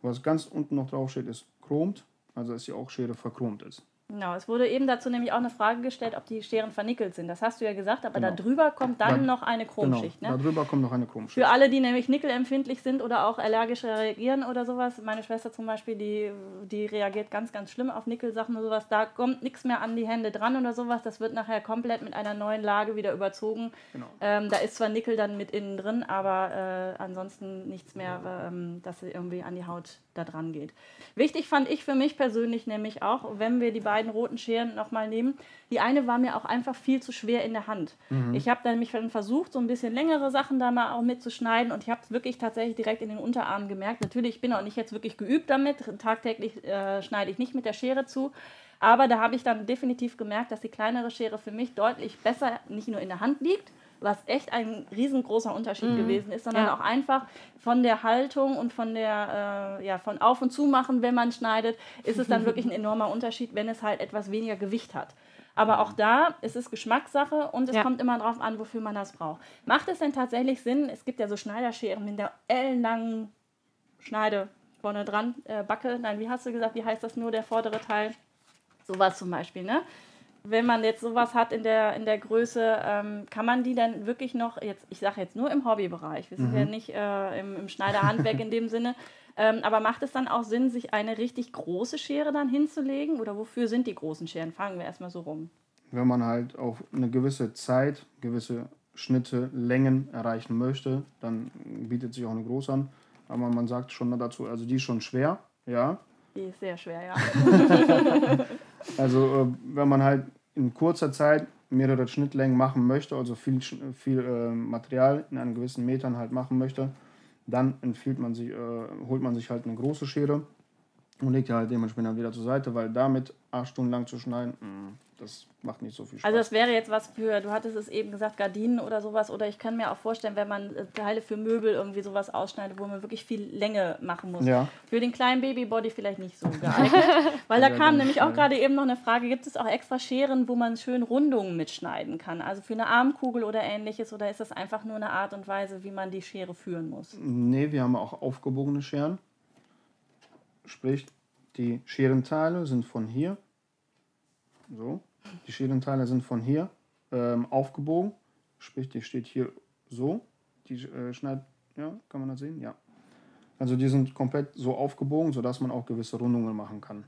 Was ganz unten noch draufsteht, ist chromt, also dass die auch Schere verchromt ist. Genau, es wurde eben dazu nämlich auch eine Frage gestellt, ob die Scheren vernickelt sind. Das hast du ja gesagt, aber Genau. da drüber kommt dann Da- noch eine Chromschicht. Genau, ne? darüber kommt noch eine Chromschicht. Für alle, die nämlich nickelempfindlich sind oder auch allergisch reagieren oder sowas. Meine Schwester zum Beispiel, die, die reagiert ganz, ganz schlimm auf Nickelsachen und sowas. Da kommt nichts mehr an die Hände dran oder sowas. Das wird nachher komplett mit einer neuen Lage wieder überzogen. Genau. Ähm, da ist zwar Nickel dann mit innen drin, aber äh, ansonsten nichts mehr, ähm, dass sie irgendwie an die Haut da dran geht. Wichtig fand ich für mich persönlich nämlich auch, wenn wir die beiden roten Scheren nochmal nehmen, die eine war mir auch einfach viel zu schwer in der Hand. Ich habe dann versucht, so ein bisschen längere Sachen da mal auch mitzuschneiden und ich habe es wirklich tatsächlich direkt in den Unterarmen gemerkt. Natürlich, ich bin auch nicht jetzt wirklich geübt damit, tagtäglich äh, schneide ich nicht mit der Schere zu. Aber da habe ich dann definitiv gemerkt, dass die kleinere Schere für mich deutlich besser nicht nur in der Hand liegt, was echt ein riesengroßer Unterschied gewesen ist, sondern Ja. auch einfach von der Haltung und von der äh, ja von auf und zu machen, wenn man schneidet, ist es dann wirklich ein enormer Unterschied, wenn es halt etwas weniger Gewicht hat. Aber auch da ist es Geschmackssache und es Ja. kommt immer darauf an, wofür man das braucht. Macht es denn tatsächlich Sinn? Es gibt ja so Schneiderscheren mit der ellenlangen Schneide vorne dran, äh, Backe. Nein, wie hast du gesagt, wie heißt das nur, der vordere Teil? Sowas zum Beispiel, ne? Wenn man jetzt sowas hat in der, in der Größe, ähm, kann man die dann wirklich noch, jetzt, ich sage jetzt nur im Hobbybereich, wir sind ja nicht äh, im, im Schneiderhandwerk in dem Sinne, ähm, aber macht es dann auch Sinn, sich eine richtig große Schere dann hinzulegen? Oder wofür sind die großen Scheren? Fangen wir erstmal so rum. Wenn man halt auf eine gewisse Zeit, gewisse Schnitte, Längen erreichen möchte, dann bietet sich auch eine große an. Aber man sagt schon dazu, also die ist schon schwer, ja. Die ist sehr schwer, ja. Also äh, wenn man halt in kurzer Zeit mehrere Schnittlängen machen möchte, also viel, viel äh, Material in einem gewissen Metern halt machen möchte, dann empfiehlt man sich, äh, holt man sich halt eine große Schere und legt die halt dementsprechend wieder zur Seite, weil damit acht Stunden lang zu schneiden, mh, das macht nicht so viel Spaß. Also das wäre jetzt was für, du hattest es eben gesagt, Gardinen oder sowas. Oder ich kann mir auch vorstellen, wenn man äh, Teile für Möbel irgendwie sowas ausschneidet, wo man wirklich viel Länge machen muss. Ja. Für den kleinen Babybody vielleicht nicht so geeignet. Weil da Ja, kam nämlich auch gerade eben noch eine Frage, gibt es auch extra Scheren, wo man schön Rundungen mitschneiden kann? Also für eine Armkugel oder ähnliches? Oder ist das einfach nur eine Art und Weise, wie man die Schere führen muss? Nee, wir haben auch aufgebogene Scheren. Sprich, die Scherenteile sind von hier. So. Die Scherenteile sind von hier ähm, aufgebogen. Sprich, die steht hier so. Die äh, schneidet, ja, kann man das sehen? Ja. Also die sind komplett so aufgebogen, sodass man auch gewisse Rundungen machen kann.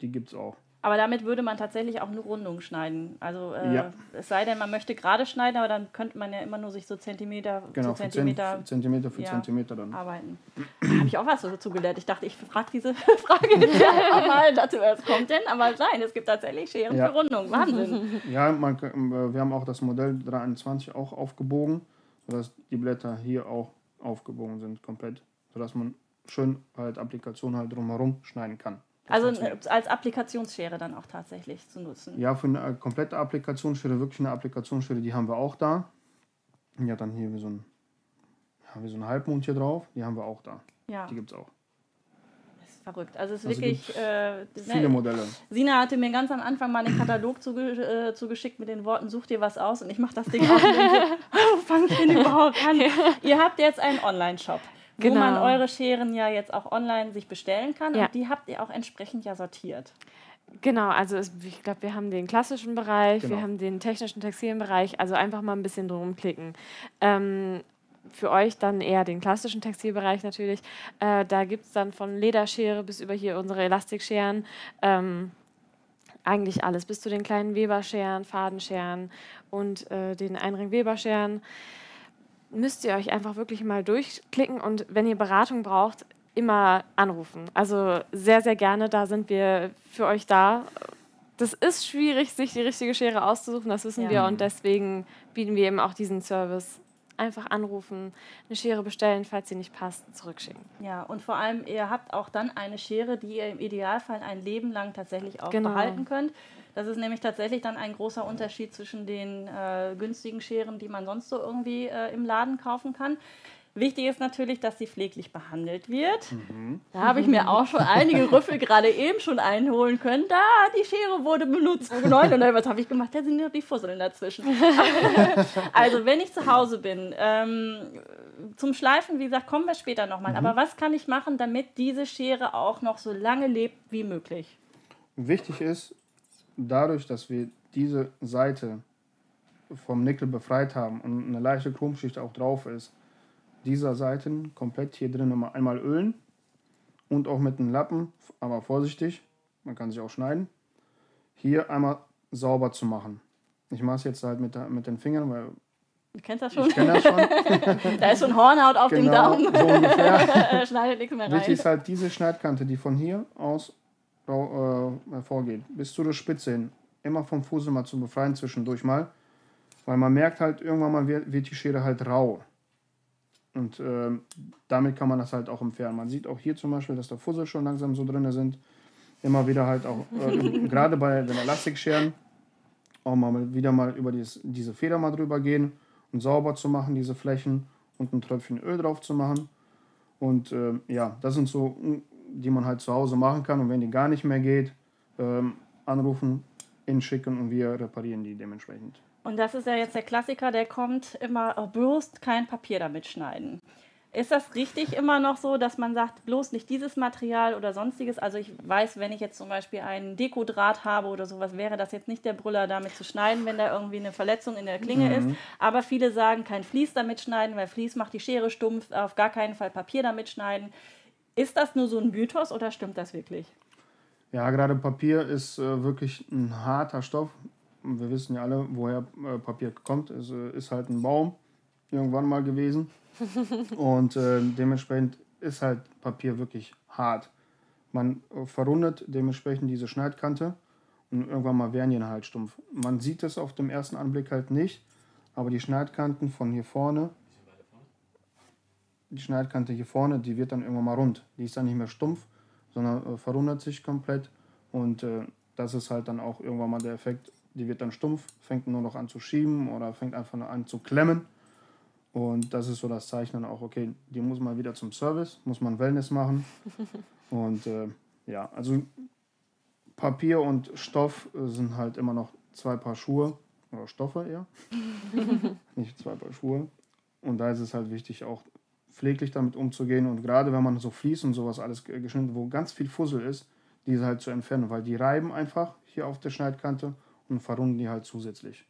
Die gibt es auch. Aber damit würde man tatsächlich auch nur Rundungen schneiden. Also äh, Ja. es sei denn, man möchte gerade schneiden, aber dann könnte man ja immer nur sich so Zentimeter Genau, zu für Zentimeter Zentimeter, Zentimeter für ja. Zentimeter dann. arbeiten. Habe ich auch was dazu gelernt. Ich dachte, ich frage diese Frage jetzt einfach mal dazu, was kommt denn? Aber nein, es gibt tatsächlich Scheren Ja. für Rundung. Wahnsinn. Ja, man, äh, wir haben auch das Modell 321 auch aufgebogen, sodass die Blätter hier auch aufgebogen sind, komplett. Sodass man schön halt Applikationen halt drumherum schneiden kann. Also äh, als Applikationsschere dann auch tatsächlich zu nutzen. Ja, für eine äh, komplette Applikationsschere, wirklich eine Applikationsschere, die haben wir auch da. Ja, dann hier wie so ein, ja, wie so ein Halbmond hier drauf, die haben wir auch da. Ja, Die gibt es auch. das ist verrückt. Also es ist Also wirklich. Äh, Viele ne, Modelle. Sina hatte mir ganz am Anfang mal einen Katalog zuge äh, zugeschickt mit den Worten, such dir was aus und ich mache das Ding auf und denke, wo fange ich denn überhaupt an? Ihr habt jetzt einen Online-Shop, wo Genau. man eure Scheren ja jetzt auch online sich bestellen kann Ja. und die habt ihr auch entsprechend ja sortiert. Genau, also es, ich glaube, wir haben den klassischen Bereich, Genau. wir haben den technischen textilen Bereich, also einfach mal ein bisschen drum klicken. Ähm, für euch dann eher den klassischen Textilbereich natürlich. Äh, da gibt es dann von Lederschere bis über hier unsere Elastikscheren. Ähm, eigentlich alles, bis zu den kleinen Weberscheren, Fadenscheren und äh, den Einring-Weberscheren. Müsst ihr euch einfach wirklich mal durchklicken und wenn ihr Beratung braucht, immer anrufen. Also sehr, sehr gerne, da sind wir für euch da. Das ist schwierig, sich die richtige Schere auszusuchen, das wissen Ja. wir und deswegen bieten wir eben auch diesen Service. Einfach anrufen, eine Schere bestellen, falls sie nicht passt, zurückschicken. Ja, und vor allem, ihr habt auch dann eine Schere, die ihr im Idealfall ein Leben lang tatsächlich auch Genau. behalten könnt. Das ist nämlich tatsächlich dann ein großer Unterschied zwischen den äh, günstigen Scheren, die man sonst so irgendwie äh, im Laden kaufen kann. Wichtig ist natürlich, dass sie pfleglich behandelt wird. Da habe ich mir auch schon einige Rüffel gerade eben schon einholen können. Da, die Schere wurde benutzt. Oh nein, und dann, was habe ich gemacht? Da sind noch die Fusseln dazwischen. also, wenn ich zu Hause bin, ähm, zum Schleifen, wie gesagt, kommen wir später nochmal. Aber was kann ich machen, damit diese Schere auch noch so lange lebt wie möglich? Wichtig ist, dadurch, dass wir diese Seite vom Nickel befreit haben und eine leichte Chromschicht auch drauf ist, dieser Seiten komplett hier drin immer einmal ölen und auch mit einem Lappen, aber vorsichtig, man kann sich auch schneiden, hier einmal sauber zu machen. Ich mache es jetzt halt mit, mit den Fingern, weil Du kennst das schon? ich kenne das schon. Da ist so ein Hornhaut auf dem Genau, Daumen. so ungefähr. Schneidet nichts mehr rein. Wichtig ist halt diese Schneidkante, die von hier aus äh, hervorgeht, bis zu der Spitze hin. Immer vom Fussel mal zu befreien zwischendurch mal. Weil man merkt halt, irgendwann mal wird, wird die Schere halt rau. Und ähm, damit kann man das halt auch entfernen. Man sieht auch hier zum Beispiel, dass da Fussel schon langsam so drin sind. Immer wieder halt auch, äh, gerade bei den Elastikscheren, auch mal wieder mal über dieses, diese Feder mal drüber gehen und sauber zu machen, diese Flächen und ein Tröpfchen Öl drauf zu machen. Und ähm, ja, das sind so, die man halt zu Hause machen kann. Und wenn die gar nicht mehr geht, ähm, anrufen, hinschicken und wir reparieren die dementsprechend. Und das ist ja jetzt der Klassiker, der kommt immer, oh, bloß kein Papier damit schneiden. Ist das richtig immer noch so, dass man sagt, bloß nicht dieses Material oder sonstiges? Also ich weiß, wenn ich jetzt zum Beispiel einen Dekodraht habe oder sowas, wäre das jetzt nicht der Brüller, damit zu schneiden, wenn da irgendwie eine Verletzung in der Klinge ist. Aber viele sagen, kein Vlies damit schneiden, weil Vlies macht die Schere stumpf, auf gar keinen Fall Papier damit schneiden. Ist das nur so ein Mythos oder stimmt das wirklich? Ja, gerade Papier ist äh, wirklich ein harter Stoff. Wir wissen ja alle, woher äh, Papier kommt. Es äh, ist halt ein Baum irgendwann mal gewesen. Und äh, dementsprechend ist halt Papier wirklich hart. Man äh, verrundet dementsprechend diese Schneidkante und irgendwann mal werden die halt stumpf. Man sieht es auf dem ersten Anblick halt nicht, aber die Schneidkanten von hier vorne, die Schneidkante hier vorne, die wird dann irgendwann mal rund. Die ist dann nicht mehr stumpf, sondern äh, verrundet sich komplett. Und äh, das ist halt dann auch irgendwann mal der Effekt. Die wird dann stumpf, fängt nur noch an zu schieben oder fängt einfach nur an zu klemmen. Und das ist so das Zeichen dann auch, okay, die muss mal wieder zum Service, muss man Wellness machen. Und äh, ja, also Papier und Stoff äh, sind halt immer noch zwei Paar Schuhe oder Stoffe eher, nicht zwei Paar Schuhe. Und da ist es halt wichtig, auch pfleglich damit umzugehen und gerade wenn man so Vlies und sowas alles ge- geschnitten, wo ganz viel Fussel ist, diese halt zu entfernen, weil die reiben einfach hier auf der Schneidkante und verrunden die halt zusätzlich.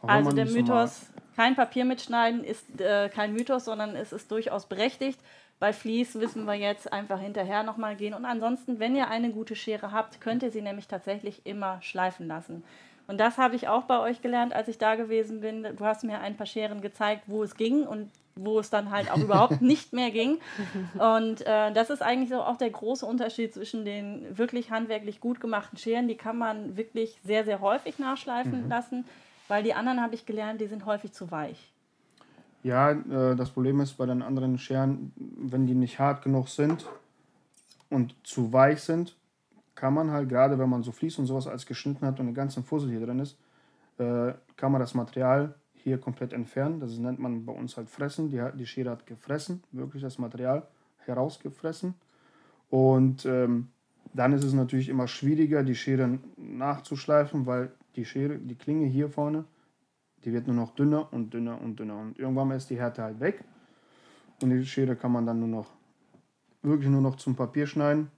Auch Also der Mythos, kein Papier mitschneiden, ist äh, kein Mythos, sondern es ist durchaus berechtigt. Bei Vlies wissen wir jetzt einfach hinterher nochmal gehen. Und ansonsten, wenn ihr eine gute Schere habt, könnt ihr sie nämlich tatsächlich immer schleifen lassen. Und das habe ich auch bei euch gelernt, als ich da gewesen bin. Du hast mir ein paar Scheren gezeigt, wo es ging und wo es dann halt auch überhaupt nicht mehr ging. Und äh, das ist eigentlich so auch der große Unterschied zwischen den wirklich handwerklich gut gemachten Scheren. Die kann man wirklich sehr, sehr häufig nachschleifen lassen, weil die anderen habe ich gelernt, die sind häufig zu weich. Ja, äh, das Problem ist bei den anderen Scheren, wenn die nicht hart genug sind und zu weich sind, kann man halt, gerade wenn man so Vlies und sowas als geschnitten hat und den ganzen Fussel hier drin ist, äh, kann man das Material hier komplett entfernen. Das nennt man bei uns halt fressen. Die, die Schere hat gefressen, wirklich das Material herausgefressen. Und ähm, dann ist es natürlich immer schwieriger, die Schere nachzuschleifen, weil die Schere, die Klinge hier vorne, die wird nur noch dünner und dünner und dünner. Und irgendwann ist die Härte halt weg. Und die Schere kann man dann nur noch, wirklich nur noch zum Papier schneiden.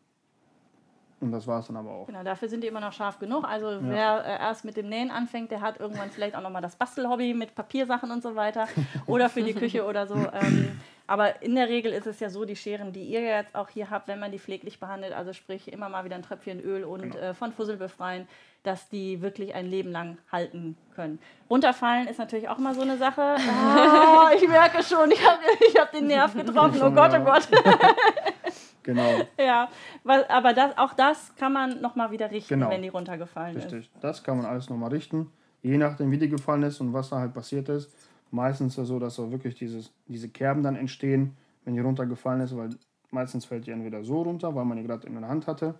Und das war es dann aber auch. Genau, dafür sind die immer noch scharf genug. Also wer äh, erst mit dem Nähen anfängt, der hat irgendwann vielleicht auch nochmal das Bastelhobby mit Papiersachen und so weiter. Oder für die Küche oder so. Ähm, aber in der Regel ist es ja so, die Scheren, die ihr jetzt auch hier habt, wenn man die pfleglich behandelt, also sprich immer mal wieder ein Tröpfchen Öl und äh, von Fussel befreien, dass die wirklich ein Leben lang halten können. Runterfallen ist natürlich auch immer so eine Sache. Ah, ich merke schon, ich habe ich hab den Nerv getroffen. Oh Gott, oh Gott. Genau, Ja, weil, aber das, auch das kann man nochmal wieder richten, Genau. wenn die runtergefallen ist. richtig. Das kann man alles nochmal richten. Je nachdem, wie die gefallen ist und was da halt passiert ist. Meistens ist es so, dass auch wirklich dieses, diese Kerben dann entstehen, wenn die runtergefallen ist, weil meistens fällt die entweder so runter, weil man die gerade in der Hand hatte.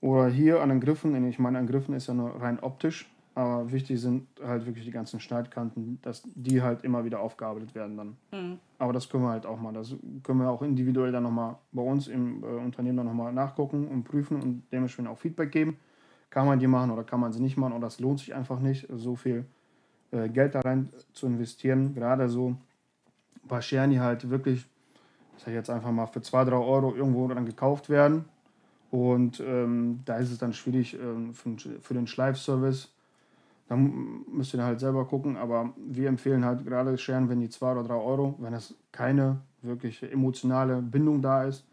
Oder hier an den Griffen, ich meine, an Griffen ist ja nur rein optisch Aber wichtig sind halt wirklich die ganzen Schneidkanten, dass die halt immer wieder aufgearbeitet werden dann. Mhm. Aber das können wir halt auch mal. Das können wir auch individuell dann nochmal bei uns im äh, Unternehmen dann nochmal nachgucken und prüfen und dementsprechend auch Feedback geben. Kann man die machen oder kann man sie nicht machen oder das lohnt sich einfach nicht, so viel äh, Geld da rein zu investieren. Gerade so paar Scheren, die halt wirklich, ich sage jetzt einfach mal, für 2, 3 Euro irgendwo dann gekauft werden. Und ähm, da ist es dann schwierig ähm, für, für den Schleifservice dann müsst ihr halt selber gucken, aber wir empfehlen halt gerade Scheren, wenn die 2 oder 3 Euro, wenn es keine wirklich emotionale Bindung da ist,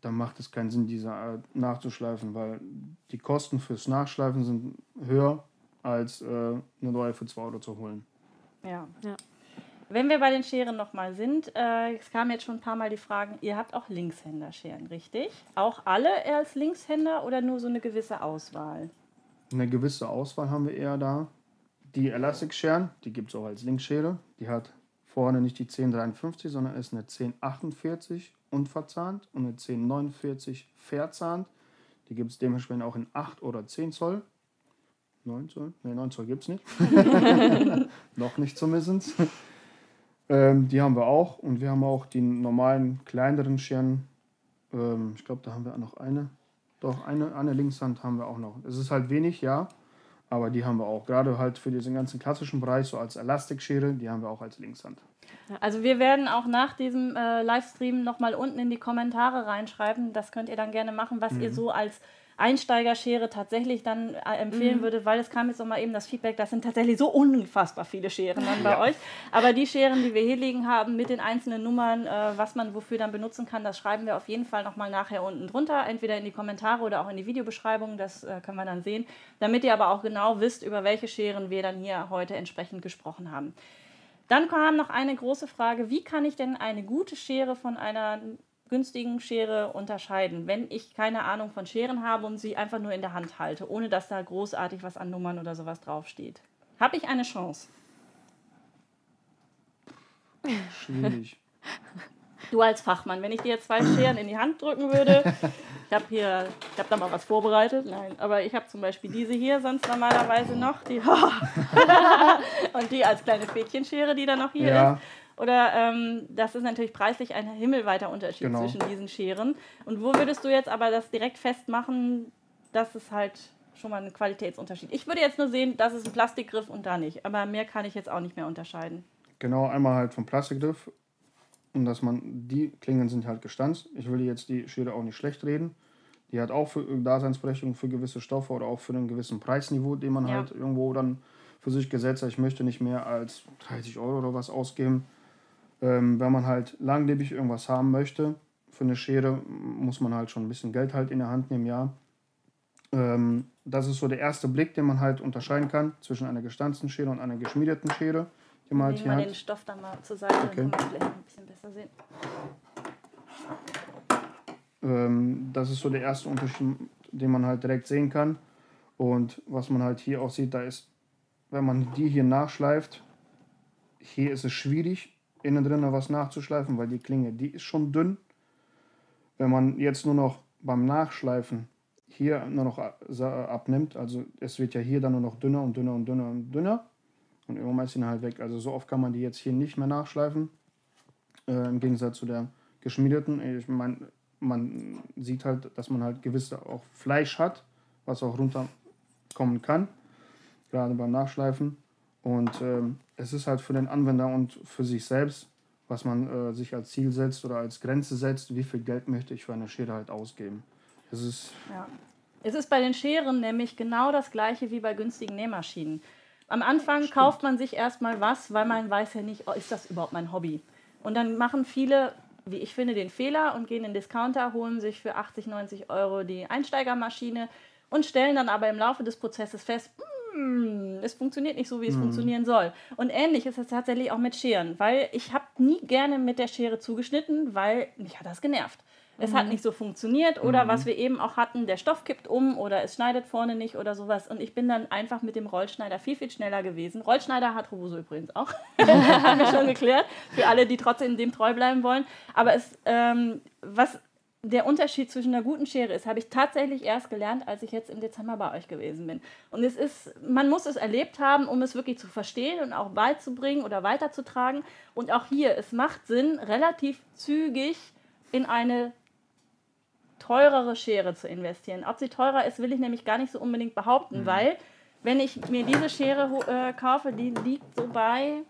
dann macht es keinen Sinn, diese nachzuschleifen, weil die Kosten fürs Nachschleifen sind höher, als äh, eine neue für 2 Euro zu holen. Ja. Ja. Wenn wir bei den Scheren nochmal sind, äh, es kamen jetzt schon ein paar Mal die Fragen, ihr habt auch Linkshänder-Scheren, richtig? Auch alle als Linkshänder oder nur so eine gewisse Auswahl? Eine gewisse Auswahl haben wir eher da. Die Elastic-Scheren, die gibt es auch als Linkschere. Die hat vorne nicht die 1053, sondern ist eine 1048 unverzahnt und eine 1049 verzahnt. Die gibt es dementsprechend auch in 8 oder 10 Zoll. 9 Zoll? Ne, 9 Zoll gibt es nicht. Noch nicht zumindest. ähm, die haben wir auch. Und wir haben auch die normalen kleineren Scheren. Ähm, ich glaube, da haben wir auch noch eine. Doch, eine, eine Linkshand haben wir auch noch. Es ist halt wenig, ja, aber die haben wir auch. Gerade halt für diesen ganzen klassischen Bereich, so als Elastikschere, die haben wir auch als Linkshand. Also wir werden auch nach diesem äh, Livestream nochmal unten in die Kommentare reinschreiben. Das könnt ihr dann gerne machen, was ihr so als Einsteigerschere tatsächlich dann äh, empfehlen Mhm. würde, weil es kam jetzt noch mal eben das Feedback, das sind tatsächlich so unfassbar viele Scheren dann bei euch. Aber die Scheren, die wir hier liegen haben, mit den einzelnen Nummern, äh, was man wofür dann benutzen kann, das schreiben wir auf jeden Fall noch mal nachher unten drunter, entweder in die Kommentare oder auch in die Videobeschreibung, das äh, können wir dann sehen, damit ihr aber auch genau wisst, über welche Scheren wir dann hier heute entsprechend gesprochen haben. Dann kam noch eine große Frage, wie kann ich denn eine gute Schere von einer günstigen Schere unterscheiden, wenn ich keine Ahnung von Scheren habe und sie einfach nur in der Hand halte, ohne dass da großartig was an Nummern oder sowas draufsteht? Habe ich eine Chance? Schwierig. Du als Fachmann, wenn ich dir jetzt zwei Scheren in die Hand drücken würde, ich habe hier, ich habe da mal was vorbereitet, nein, aber ich habe zum Beispiel diese hier sonst normalerweise noch, die und die als kleine Fädchenschere, die da noch hier Ja. ist. Oder ähm, das ist natürlich preislich ein himmelweiter Unterschied Genau. zwischen diesen Scheren. Und wo würdest du jetzt aber das direkt festmachen, dass es halt schon mal ein Qualitätsunterschied? Ich würde jetzt nur sehen, das ist ein Plastikgriff und da nicht. Aber mehr kann ich jetzt auch nicht mehr unterscheiden. Genau, einmal halt vom Plastikgriff und dass man, die Klingen sind halt gestanzt. Ich will jetzt die Schere auch nicht schlecht reden. Die hat auch für Daseinsberechtigung für gewisse Stoffe oder auch für einen gewissen Preisniveau, den man Ja. halt irgendwo dann für sich gesetzt hat. Ich möchte nicht mehr als 30 Euro oder was ausgeben. Ähm, wenn man halt langlebig irgendwas haben möchte, für eine Schere muss man halt schon ein bisschen Geld halt in der Hand nehmen, ja. Ähm, das ist so der erste Blick, den man halt unterscheiden kann zwischen einer gestanzten Schere und einer geschmiedeten Schere, die man halt hier hat. den Stoff dann mal zur Seite, Okay. dann kann man vielleicht ein bisschen besser sehen. Ähm, das ist so der erste Unterschied, den man halt direkt sehen kann. Und was man halt hier auch sieht, da ist, wenn man die hier nachschleift, hier ist es schwierig, innen drin was nachzuschleifen, weil die Klinge, die ist schon dünn. Wenn man jetzt nur noch beim Nachschleifen hier nur noch a- sa- abnimmt, also es wird ja hier dann nur noch dünner und dünner und dünner und dünner und irgendwann ist sie halt weg. Also so oft kann man die jetzt hier nicht mehr nachschleifen, äh, im Gegensatz zu der geschmiedeten. Ich meine, man sieht halt, dass man halt gewisse auch Fleisch hat, was auch runterkommen kann, gerade beim Nachschleifen. Und ähm, es ist halt für den Anwender und für sich selbst, was man äh, sich als Ziel setzt oder als Grenze setzt, wie viel Geld möchte ich für eine Schere halt ausgeben. Es ist Ja. Es ist bei den Scheren nämlich genau das gleiche wie bei günstigen Nähmaschinen. Am Anfang kauft man sich erstmal was, weil man weiß ja nicht, oh, ist das überhaupt mein Hobby? Und dann machen viele, wie ich finde, den Fehler und gehen in den Discounter, holen sich für 80, 90 Euro die Einsteigermaschine und stellen dann aber im Laufe des Prozesses fest, "Hm, es funktioniert nicht so, wie es funktionieren soll. Und ähnlich ist es tatsächlich auch mit Scheren, weil ich habe nie gerne mit der Schere zugeschnitten, weil mich hat das genervt. Es hat nicht so funktioniert oder was wir eben auch hatten, der Stoff kippt um oder es schneidet vorne nicht oder sowas. Und ich bin dann einfach mit dem Rollschneider viel, viel schneller gewesen. Rollschneider hat Robuso übrigens auch. Haben wir schon geklärt. Für alle, die trotzdem dem treu bleiben wollen. Aber es, ähm, was der Unterschied zwischen einer guten Schere ist, habe ich tatsächlich erst gelernt, als ich jetzt im Dezember bei euch gewesen bin. Und es ist, man muss es erlebt haben, um es wirklich zu verstehen und auch beizubringen oder weiterzutragen. Und auch hier, es macht Sinn, relativ zügig in eine teurere Schere zu investieren. Ob sie teurer ist, will ich nämlich gar nicht so unbedingt behaupten, mhm. weil wenn ich mir diese Schere äh, kaufe, die liegt so bei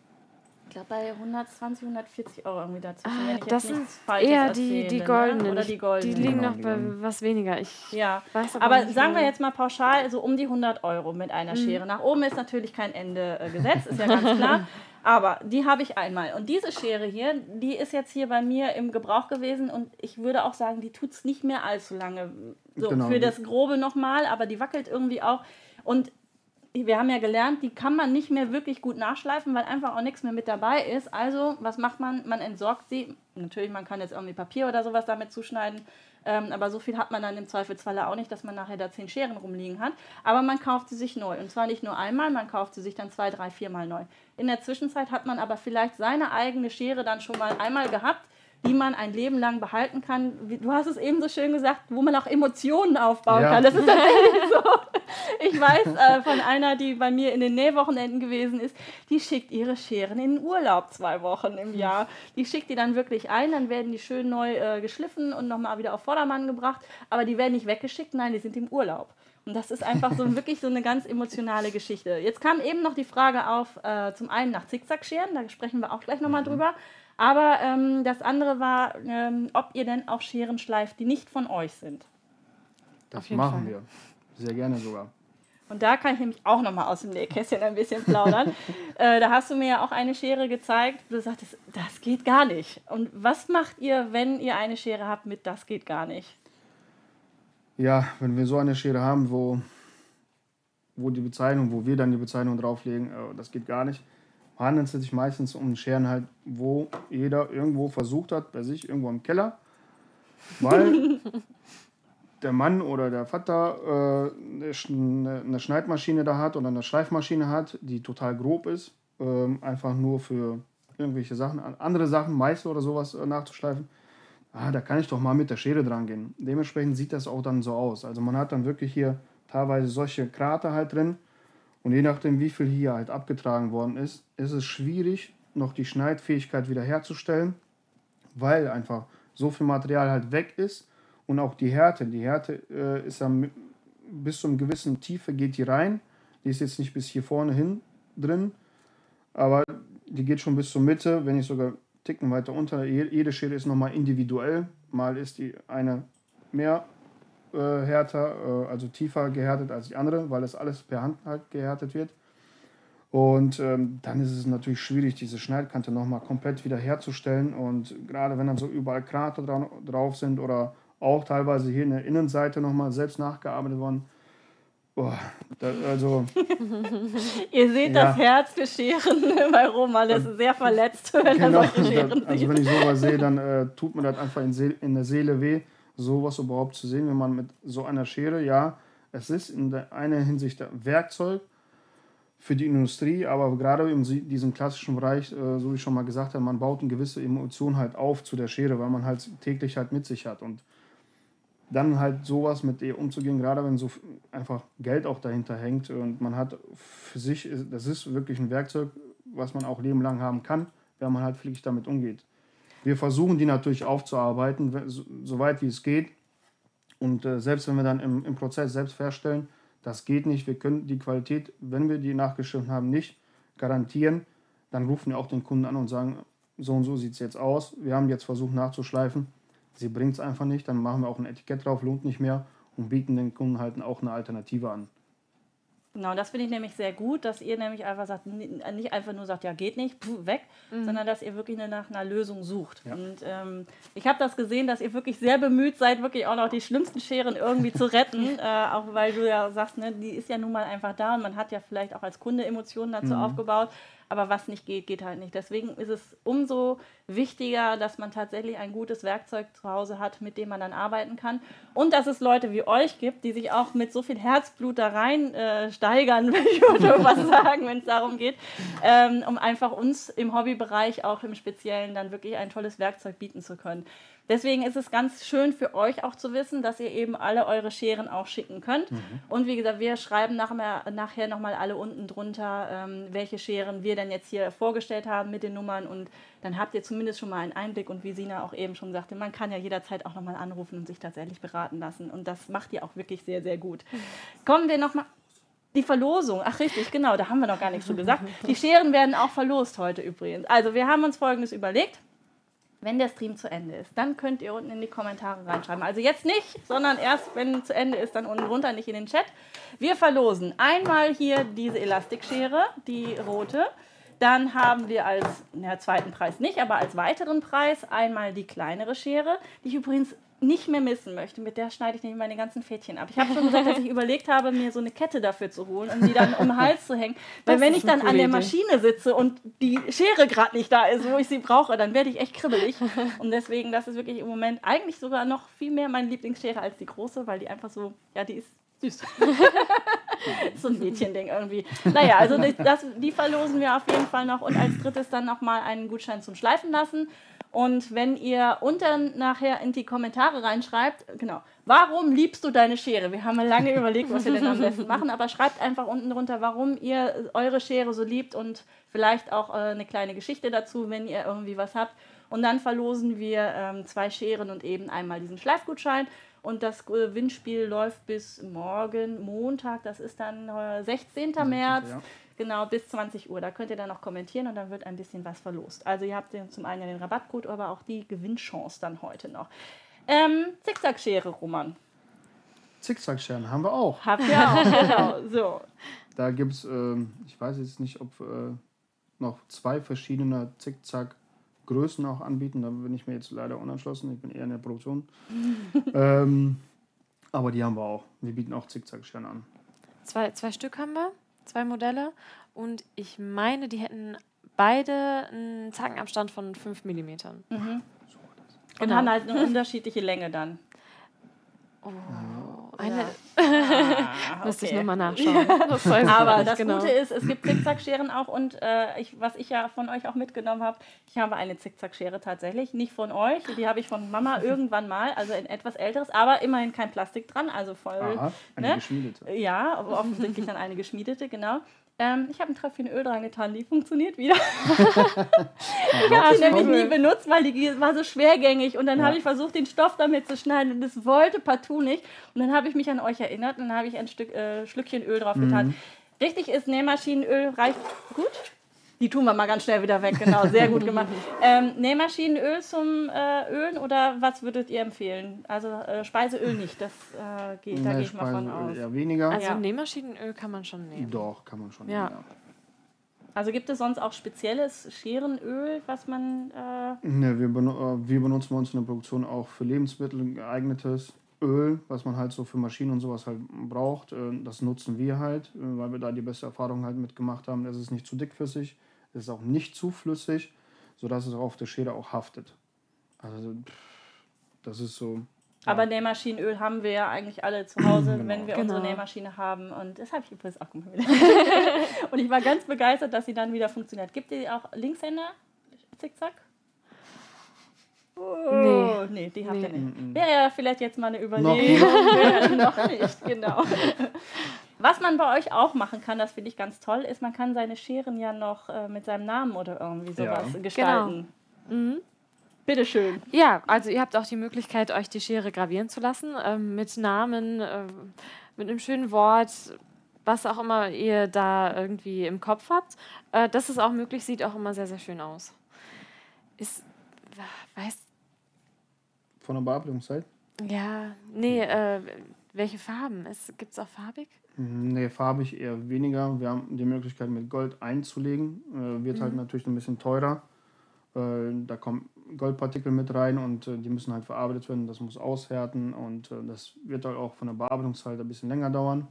glaube bei 120, 140 Euro irgendwie dazwischen. Ah, wenn ich das sind eher die, die goldenen. Ne? Oder die goldenen. Die liegen genau, noch bei was weniger. Ich ja, weiß aber, aber sagen wir jetzt mal pauschal so um die 100 Euro mit einer mhm. Schere. Nach oben ist natürlich kein Ende äh, gesetzt, ist ja ganz klar. Aber die habe ich einmal. Und diese Schere hier, die ist jetzt hier bei mir im Gebrauch gewesen und ich würde auch sagen, die tut es nicht mehr allzu lange. So genau. für das Grobe nochmal, aber die wackelt irgendwie auch. Und wir haben ja gelernt, die kann man nicht mehr wirklich gut nachschleifen, weil einfach auch nichts mehr mit dabei ist. Also, was macht man? Man entsorgt sie. Natürlich, man kann jetzt irgendwie Papier oder sowas damit zuschneiden, ähm, aber so viel hat man dann im Zweifelsfalle auch nicht, dass man nachher da zehn Scheren rumliegen hat. Aber man kauft sie sich neu. Und zwar nicht nur einmal, man kauft sie sich dann zwei, drei, viermal neu. In der Zwischenzeit hat man aber vielleicht seine eigene Schere dann schon mal einmal gehabt die man ein Leben lang behalten kann. Du hast es eben so schön gesagt, wo man auch Emotionen aufbauen ja. kann. Das ist tatsächlich so. Ich weiß äh, von einer, die bei mir in den Nähwochenenden gewesen ist, die schickt ihre Scheren in den Urlaub zwei Wochen im Jahr. Die schickt die dann wirklich ein, dann werden die schön neu äh, geschliffen und nochmal wieder auf Vordermann gebracht. Aber die werden nicht weggeschickt, nein, die sind im Urlaub. Und das ist einfach so wirklich so eine ganz emotionale Geschichte. Jetzt kam eben noch die Frage auf, äh, zum einen nach Zickzackscheren, da sprechen wir auch gleich nochmal drüber. Aber ähm, das andere war, ähm, ob ihr denn auch Scheren schleift, die nicht von euch sind. Das machen Fall. wir. Sehr gerne sogar. Und da kann ich nämlich auch nochmal aus dem Nähkästchen ein bisschen plaudern. äh, da hast du mir ja auch eine Schere gezeigt, wo du sagtest, das geht gar nicht. Und was macht ihr, wenn ihr eine Schere habt mit das geht gar nicht? Ja, wenn wir so eine Schere haben, wo, wo die Bezeichnung, wo wir dann die Bezeichnung drauflegen, äh, das geht gar nicht, handelt es sich meistens um Scheren halt, wo jeder irgendwo versucht hat, bei sich irgendwo im Keller, weil der Mann oder der Vater äh, eine Schneidmaschine da hat oder eine Schleifmaschine hat, die total grob ist, äh, einfach nur für irgendwelche Sachen, andere Sachen, Meißel oder sowas äh, nachzuschleifen. Ah, da kann ich doch mal mit der Schere dran gehen. Dementsprechend sieht das auch dann so aus. Also man hat dann wirklich hier teilweise solche Krater halt drin und je nachdem, wie viel hier halt abgetragen worden ist, ist es schwierig, noch die Schneidfähigkeit wiederherzustellen, weil einfach so viel Material halt weg ist und auch die Härte. Die Härte äh, ist dann bis zu einer gewissen Tiefe geht die rein. Die ist jetzt nicht bis hier vorne hin drin, aber die geht schon bis zur Mitte, wenn nicht sogar Ticken weiter unter. Jede Schere ist nochmal individuell. Mal ist die eine mehr äh, härter, äh, also tiefer gehärtet als die andere, weil das alles per Hand halt gehärtet wird. Und ähm, dann ist es natürlich schwierig, diese Schneidkante nochmal komplett wieder herzustellen. Und gerade wenn dann so überall Krater dra drauf sind oder auch teilweise hier in der Innenseite nochmal selbst nachgearbeitet worden. Boah, da, also. Ihr seht ja. das Herz für Scheren bei Roman, der ist sehr verletzt, wenn genau, er solche Scheren Also, wenn ich sowas sehe, dann äh, tut mir das einfach in, in der Seele weh sowas überhaupt zu sehen, wenn man mit so einer Schere, ja, es ist in der einer Hinsicht Werkzeug für die Industrie, aber gerade in diesem klassischen Bereich, äh, so wie ich schon mal gesagt habe, man baut eine gewisse Emotion halt auf zu der Schere, weil man halt täglich halt mit sich hat und dann halt sowas mit ihr umzugehen, gerade wenn so einfach Geld auch dahinter hängt und man hat für sich, das ist wirklich ein Werkzeug, was man auch lebenlang haben kann, wenn man halt pflichtig damit umgeht. Wir versuchen die natürlich aufzuarbeiten, soweit wie es geht. Und äh, selbst wenn wir dann im, im Prozess selbst feststellen, das geht nicht, wir können die Qualität, wenn wir die nachgeschrieben haben, nicht garantieren, dann rufen wir auch den Kunden an und sagen, so und so sieht es jetzt aus. Wir haben jetzt versucht nachzuschleifen. Sie bringt es einfach nicht, dann machen wir auch ein Etikett drauf, lohnt nicht mehr und bieten den Kunden halt auch eine Alternative an. Genau, das finde ich nämlich sehr gut, dass ihr nämlich einfach sagt, nicht einfach nur sagt, ja, geht nicht, pff, weg, mhm. sondern dass ihr wirklich nach einer Lösung sucht. Ja. Und ähm, ich habe das gesehen, dass ihr wirklich sehr bemüht seid, wirklich auch noch die schlimmsten Scheren irgendwie zu retten, äh, auch weil du ja sagst, ne, die ist ja nun mal einfach da und man hat ja vielleicht auch als Kunde Emotionen dazu mhm. aufgebaut aber was nicht geht, geht halt nicht. Deswegen ist es umso wichtiger, dass man tatsächlich ein gutes Werkzeug zu Hause hat, mit dem man dann arbeiten kann. Und dass es Leute wie euch gibt, die sich auch mit so viel Herzblut da rein äh, steigern, will ich was sagen, wenn es darum geht, ähm, um einfach uns im Hobbybereich auch im Speziellen dann wirklich ein tolles Werkzeug bieten zu können. Deswegen ist es ganz schön für euch auch zu wissen, dass ihr eben alle eure Scheren auch schicken könnt. Mhm. Und wie gesagt, wir schreiben nachher, nachher nochmal alle unten drunter, ähm, welche Scheren wir denn jetzt hier vorgestellt haben mit den Nummern. Und dann habt ihr zumindest schon mal einen Einblick. Und wie Sina auch eben schon sagte, man kann ja jederzeit auch nochmal anrufen und sich tatsächlich beraten lassen. Und das macht ihr auch wirklich sehr, sehr gut. Kommen wir nochmal. Die Verlosung, ach richtig, genau, da haben wir noch gar nichts so gesagt. Die Scheren werden auch verlost heute übrigens. Also wir haben uns Folgendes überlegt. Wenn der Stream zu Ende ist, dann könnt ihr unten in die Kommentare reinschreiben. Also jetzt nicht, sondern erst, wenn zu Ende ist, dann unten runter, nicht in den Chat. Wir verlosen einmal hier diese Elastikschere, die rote. Dann haben wir als na, zweiten Preis nicht, aber als weiteren Preis einmal die kleinere Schere, die ich übrigens nicht mehr missen möchte. Mit der schneide ich nämlich meine ganzen Fädchen ab. Ich habe schon gesagt, dass ich überlegt habe, mir so eine Kette dafür zu holen, um die dann um den Hals zu hängen. Weil Das wenn ich dann an der. Maschine sitze und die Schere gerade nicht da ist, wo ich sie brauche, dann werde ich echt kribbelig. Und deswegen, das ist wirklich im Moment eigentlich sogar noch viel mehr meine Lieblingsschere als die große, weil die einfach so, ja, die ist süß. so ein Mädchending irgendwie. Naja, also das, die verlosen wir auf jeden Fall noch. Und als drittes dann nochmal einen Gutschein zum Schleifen lassen. Und wenn ihr unten nachher in die Kommentare reinschreibt, genau, warum liebst du deine Schere? Wir haben lange überlegt, was wir denn am besten machen, aber schreibt einfach unten drunter, warum ihr eure Schere so liebt und vielleicht auch äh, eine kleine Geschichte dazu, wenn ihr irgendwie was habt. Und dann verlosen wir ähm, zwei Scheren und eben einmal diesen Schleifgutschein. Und das Gewinnspiel läuft bis morgen, Montag, das ist dann äh, 16. März. ja. Genau, bis 20 Uhr. Da könnt ihr dann noch kommentieren und dann wird ein bisschen was verlost. Also ihr habt zum einen ja den Rabattcode, aber auch die Gewinnchance dann heute noch. Ähm, Zickzackschere, Roman. Zickzackscheren haben wir auch. Habt ihr auch, genau. So. Da gibt es, ähm, ich weiß jetzt nicht, ob äh, noch zwei verschiedene Zickzack-Größen auch anbieten. Da bin ich mir jetzt leider unentschlossen. Ich bin eher in der Produktion. ähm, aber die haben wir auch. Wir bieten auch Zickzackscheren an. Zwei, zwei Stück haben wir, zwei Modelle. Und ich meine, die hätten beide einen Zackenabstand von 5 mm. Und Genau. haben halt eine unterschiedliche Länge dann. Oh, eine, Ah, müsste ich okay. nochmal nachschauen. Das ich Aber das genau. Gute ist, es gibt Zickzackscheren auch und äh, ich, was ich ja von euch auch mitgenommen habe, ich habe eine Zickzackschere tatsächlich, nicht von euch, die habe ich von Mama irgendwann mal, also ein etwas älteres, aber immerhin kein Plastik dran, also voll, Aha, eine ne? geschmiedete. Ja, offensichtlich dann eine geschmiedete, genau. Ähm, ich habe ein Tröpfchen Öl dran getan, die funktioniert wieder. ich habe sie nämlich nie benutzt, weil die war so schwergängig und dann Ja. habe ich versucht, den Stoff damit zu schneiden und es wollte partout nicht. Und dann habe ich mich an euch erinnert und dann habe ich ein Stück, äh, Schlückchen Öl drauf getan. Richtig ist, Nähmaschinenöl reicht gut. Die tun wir mal ganz schnell wieder weg, genau, sehr gut gemacht. Ähm, Nähmaschinenöl zum äh, Ölen oder was würdet ihr empfehlen? Also äh, Speiseöl nicht, das äh, geht, da Nee, gehe ich mal von aus. eher weniger. Also Ja. Nähmaschinenöl kann man schon nehmen. Doch, kann man schon. Ja. nehmen, Also gibt es sonst auch spezielles Scherenöl, was man. Äh, Ne, wir, benu äh, wir benutzen bei uns in der Produktion auch für Lebensmittel geeignetes Öl, was man halt so für Maschinen und sowas halt braucht. Äh, Das nutzen wir halt, äh, weil wir da die beste Erfahrung halt mitgemacht haben. Es ist nicht zu dickflüssig, es ist auch nicht zu flüssig, sodass es auf der Schere auch haftet. Also das ist so. Aber Nähmaschinenöl haben wir ja eigentlich alle zu Hause, wenn wir unsere Genau. Nähmaschine haben. Und das habe ich übrigens auch gemacht. und ich war ganz begeistert, dass sie dann wieder funktioniert. Gibt ihr auch Linkshänder? Zickzack? Oh, nee, die habt ihr Nee. nicht. Wäre ja vielleicht jetzt mal eine Überlegung. Ja, noch nicht, genau. Was man bei euch auch machen kann, das finde ich ganz toll, ist, man kann seine Scheren ja noch äh, mit seinem Namen oder irgendwie sowas Ja. gestalten. Bitteschön. Ja, also ihr habt auch die Möglichkeit, euch die Schere gravieren zu lassen ähm, mit Namen, ähm, mit einem schönen Wort, was auch immer ihr da irgendwie im Kopf habt. Äh, das ist auch möglich, sieht auch immer sehr, sehr schön aus. Ist, weiß, Von der Bearbeitungszeit? ja, nee, äh, welche Farben? Gibt es auch farbig? Nee, farbig eher weniger. Wir haben die Möglichkeit, mit Gold einzulegen. Äh, wird halt natürlich ein bisschen teurer. Äh, da kommen Goldpartikel mit rein und äh, die müssen halt verarbeitet werden. Das muss aushärten und äh, das wird halt auch von der Bearbeitungszeit ein bisschen länger dauern.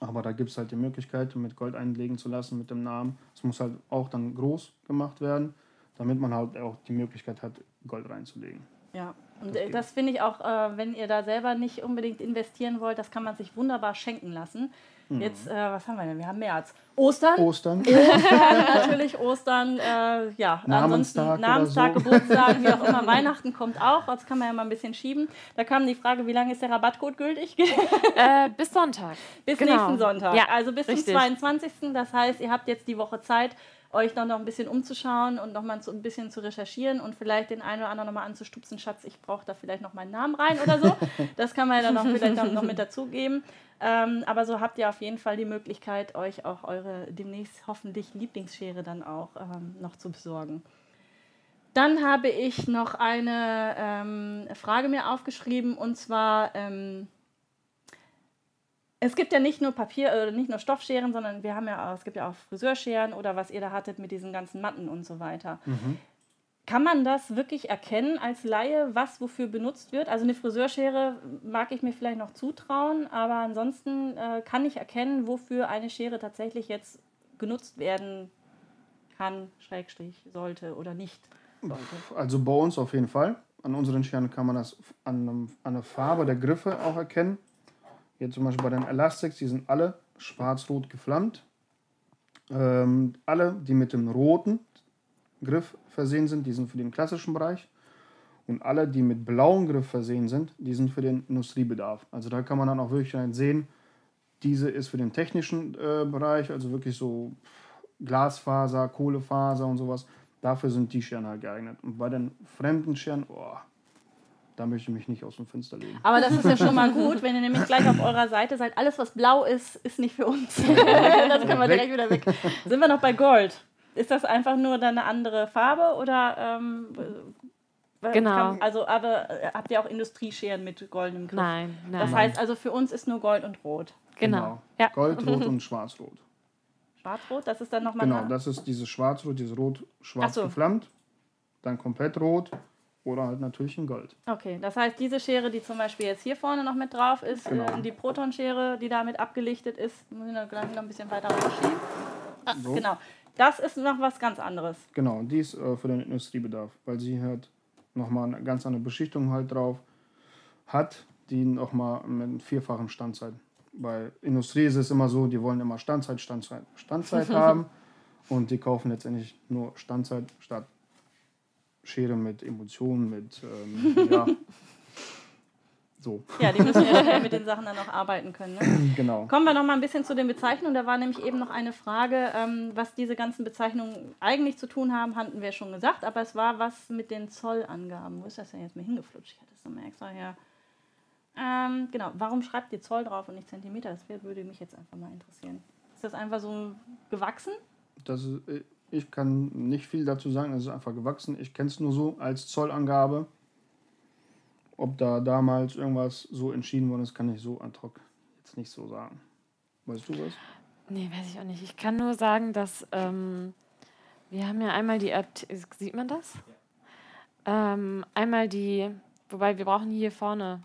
Aber da gibt es halt die Möglichkeit, mit Gold einlegen zu lassen mit dem Namen. Es muss halt auch dann groß gemacht werden, damit man halt auch die Möglichkeit hat, Gold reinzulegen. Ja, und äh, das finde ich auch, äh, wenn ihr da selber nicht unbedingt investieren wollt, das kann man sich wunderbar schenken lassen. Jetzt, äh, was haben wir denn? Wir haben März. Ostern. Ostern. Ostern, natürlich Ostern, äh, ja, Namenstag ansonsten Namenstag, so. Geburtstag, wie auch immer, Weihnachten kommt auch, das kann man ja mal ein bisschen schieben. Da kam die Frage, wie lange ist der Rabattcode gültig? Äh, bis Sonntag. bis Genau. nächsten Sonntag, Ja, also bis richtig. zum 22. Das heißt, ihr habt jetzt die Woche Zeit, euch dann noch ein bisschen umzuschauen und noch mal so ein bisschen zu recherchieren und vielleicht den einen oder anderen noch mal anzustupsen, Schatz, ich brauche da vielleicht noch meinen Namen rein oder so. Das kann man ja dann noch vielleicht auch noch mit dazugeben. Ähm, aber so habt ihr auf jeden Fall die Möglichkeit, euch auch eure demnächst hoffentlich Lieblingsschere dann auch ähm, noch zu besorgen. Dann habe ich noch eine ähm, Frage mir aufgeschrieben und zwar ähm, es gibt ja nicht nur Papier oder nicht nur Stoffscheren, sondern wir haben ja auch, es gibt ja auch Friseurscheren oder was ihr da hattet mit diesen ganzen Matten und so weiter. Kann man das wirklich erkennen als Laie, was wofür benutzt wird? Also eine Friseurschere mag ich mir vielleicht noch zutrauen, aber ansonsten äh, kann ich erkennen, wofür eine Schere tatsächlich jetzt genutzt werden kann, Schrägstrich, sollte oder nicht sollte. Also bei uns auf jeden Fall. An unseren Scheren kann man das an, an der Farbe der Griffe auch erkennen. Jetzt zum Beispiel bei den Elastics, die sind alle schwarz-rot geflammt. Ähm, alle, die mit dem roten Griff versehen sind, die sind für den klassischen Bereich. Und alle, die mit blauem Griff versehen sind, die sind für den Industriebedarf. Also da kann man dann auch wirklich sehen, diese ist für den technischen äh, Bereich, also wirklich so Glasfaser, Kohlefaser und sowas. Dafür sind die Scheren halt geeignet. Und bei den fremden Scheren, oh, da möchte ich mich nicht aus dem Fenster legen. Aber das ist ja schon mal gut, wenn ihr nämlich gleich auf eurer Seite seid. Alles, was blau ist, ist nicht für uns. das können wir direkt wieder weg. Sind wir noch bei Gold? Ist das einfach nur dann eine andere Farbe oder? Ähm, äh, Genau. kann- also, aber äh, habt ihr auch Industriescheren mit goldenem Griff? Nein, nein. Das heißt also, für uns ist nur Gold und Rot. genau. Ja. Gold, Rot und Schwarz-Rot. Schwarz-Rot, das ist dann nochmal. Genau, das ist dieses Schwarz-Rot, dieses Rot-Schwarz so. geflammt. Dann komplett rot oder halt natürlich in Gold. Okay, das heißt, diese Schere, die zum Beispiel jetzt hier vorne noch mit drauf ist, Genau. äh, die Protonschere, die damit abgelichtet ist, muss ich noch gleich noch ein bisschen weiter rausschieben. Ah, So. Genau. Das ist noch was ganz anderes. Genau, die ist äh, für den Industriebedarf, weil sie halt nochmal eine ganz andere Beschichtung halt drauf hat, die nochmal mit vierfachen Standzeit. Bei Industrie ist es immer so, die wollen immer Standzeit, Standzeit, Standzeit haben und die kaufen letztendlich nur Standzeit statt Schere mit Emotionen, mit, ähm, ja, so, Ja, die müssen ja mit den Sachen dann auch arbeiten können. Ne? genau. Kommen wir noch mal ein bisschen zu den Bezeichnungen. Da war nämlich eben noch eine Frage, ähm, was diese ganzen Bezeichnungen eigentlich zu tun haben, hatten wir schon gesagt. Aber es war was mit den Zollangaben. Wo ist das denn jetzt mal hingeflutscht? Ich hatte es nochmal extra hier. Ähm, genau, warum schreibt ihr Zoll drauf und nicht Zentimeter? Das würde mich jetzt einfach mal interessieren. Ist das einfach so gewachsen? Das ist, äh, ich kann nicht viel dazu sagen, es ist einfach gewachsen. Ich kenne es nur so als Zollangabe. Ob da damals irgendwas so entschieden worden ist, kann ich so ad hoc jetzt nicht so sagen. Weißt du was? Nee, weiß ich auch nicht. Ich kann nur sagen, dass ähm, wir haben ja einmal die Art sieht man das? Ähm, einmal die, wobei wir brauchen hier vorne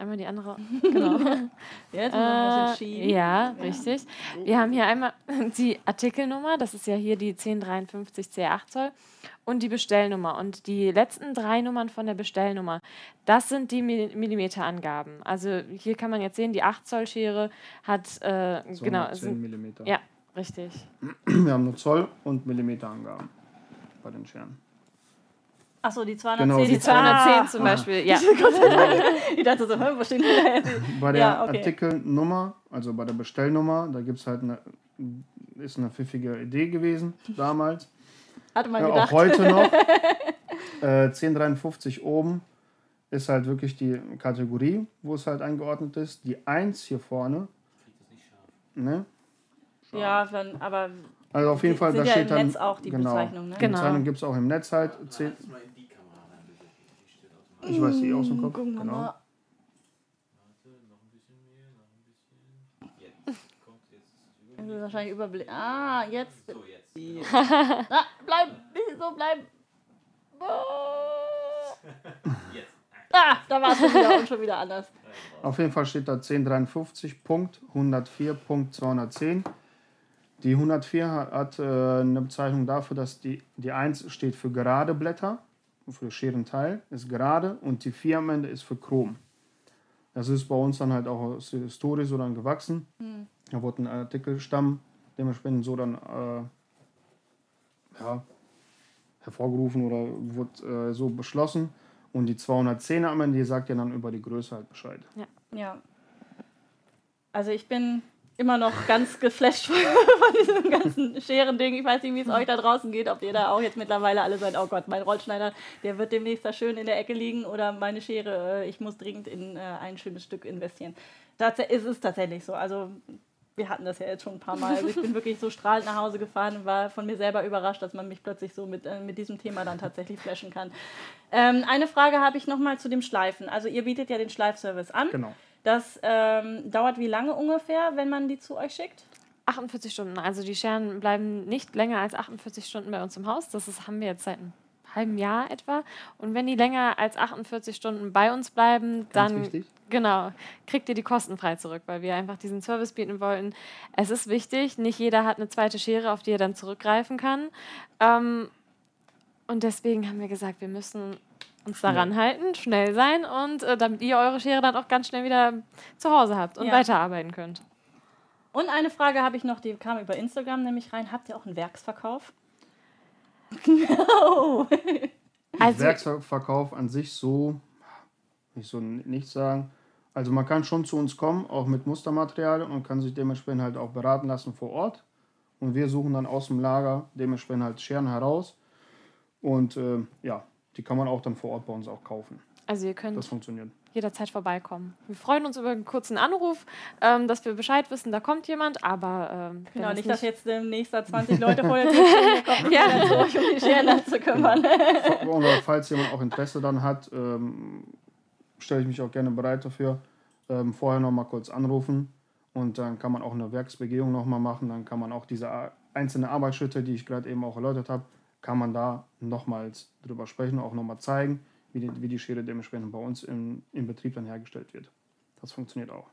einmal die andere. Genau. Jetzt Äh, schieben. ja, richtig. Wir haben hier einmal die Artikelnummer, das ist ja hier die 1053 C8 Zoll und die Bestellnummer. Und die letzten drei Nummern von der Bestellnummer, das sind die Mi- Millimeterangaben. Also hier kann man jetzt sehen, die 8 Zoll Schere hat, äh, genau, 210 sind, Millimeter. ja, richtig. Wir haben nur Zoll und Millimeterangaben bei den Scheren. Achso, die 210. Genau, Die die 210 Ah. zum Beispiel, ja. Ich dachte so, wo stehen die? Bei der Ja, okay. Artikelnummer, also bei der Bestellnummer, da gibt es halt eine, ist eine pfiffige Idee gewesen damals. Hatte man Ja, auch gedacht. heute noch. Äh, 1053 oben ist halt wirklich die Kategorie, wo es halt eingeordnet ist. Die 1 hier vorne. Ne? Ja, dann, aber Also auf jeden Fall, da ja steht im dann. Netz auch die genau, Bezeichnung, ne? Die Genau. Bezeichnung gibt es auch im Netz halt. Zehn, die. Die ich weiß die aus dem Kopf. gucken wir Genau. mal. Warte, noch ein bisschen mehr, noch ein bisschen. Jetzt kommt jetzt. Das ist wahrscheinlich Überblick. Ah, jetzt. So, jetzt. Ah, bleib, nicht so bleiben. Jetzt. Ah, da war es schon wieder und schon wieder anders. Auf jeden Fall steht da 1053.104.210. Die 104 hat, hat äh, eine Bezeichnung dafür, dass die, die 1 steht für gerade Blätter, für Scherenteil ist gerade und die 4 am Ende ist für Chrom. Das ist bei uns dann halt auch aus der Historie so dann gewachsen. Da wurde ein Artikelstamm dementsprechend so dann äh, ja, hervorgerufen oder wurde äh, so beschlossen. Und die 210er am Ende, die sagt ja dann über die Größe halt Bescheid. Ja. Also ich bin immer noch ganz geflasht von, diesem ganzen Scheren-Ding. Ich weiß nicht, wie es euch da draußen geht, ob ihr da auch jetzt mittlerweile alle seid, oh Gott, mein Rollschneider, der wird demnächst da schön in der Ecke liegen oder meine Schere, äh, ich muss dringend in äh, ein schönes Stück investieren. Das ist es tatsächlich so. Also wir hatten das ja jetzt schon ein paar Mal. Also ich bin wirklich so strahlend nach Hause gefahren und war von mir selber überrascht, dass man mich plötzlich so mit, äh, mit diesem Thema dann tatsächlich flashen kann. Ähm, eine Frage habe ich nochmal zu dem Schleifen. Also ihr bietet ja den Schleifservice an. Genau. Das ähm, dauert wie lange ungefähr, wenn man die zu euch schickt? 48 Stunden. Also die Scheren bleiben nicht länger als 48 Stunden bei uns im Haus. Das ist, haben wir jetzt seit einem halben Jahr etwa. Und wenn die länger als 48 Stunden bei uns bleiben, Ganz dann wichtig. genau, kriegt ihr die kostenfrei zurück, weil wir einfach diesen Service bieten wollten. Es ist wichtig, nicht jeder hat eine zweite Schere, auf die er dann zurückgreifen kann. Ähm, und deswegen haben wir gesagt, wir müssen uns daran halten, schnell sein und äh, damit ihr eure Schere dann auch ganz schnell wieder zu Hause habt und Ja. weiterarbeiten könnt. Und eine Frage habe ich noch, die kam über Instagram nämlich rein. Habt ihr auch einen Werksverkauf? oh. Also- Werksverkauf an sich so, nicht so nicht sagen. Also man kann schon zu uns kommen, auch mit Mustermaterial und kann sich dementsprechend halt auch beraten lassen vor Ort. Und wir suchen dann aus dem Lager dementsprechend halt Scheren heraus. Und äh, ja, die kann man auch dann vor Ort bei uns auch kaufen. Also ihr könnt Das funktioniert. jederzeit vorbeikommen. Wir freuen uns über einen kurzen Anruf, ähm, dass wir Bescheid wissen, da kommt jemand, aber ähm, Genau, nicht, dass jetzt demnächst da 20 Leute vor der Tür nicht Ja. um die Scheren zu kümmern. Oder falls jemand auch Interesse dann hat, ähm, stelle ich mich auch gerne bereit dafür. Ähm, vorher noch mal kurz anrufen und dann kann man auch eine Werksbegehung noch mal machen. Dann kann man auch diese einzelnen Arbeitsschritte, die ich gerade eben auch erläutert habe, kann man da nochmals drüber sprechen, auch noch mal zeigen, wie die, wie die Schere dementsprechend bei uns im, im Betrieb dann hergestellt wird. Das funktioniert auch.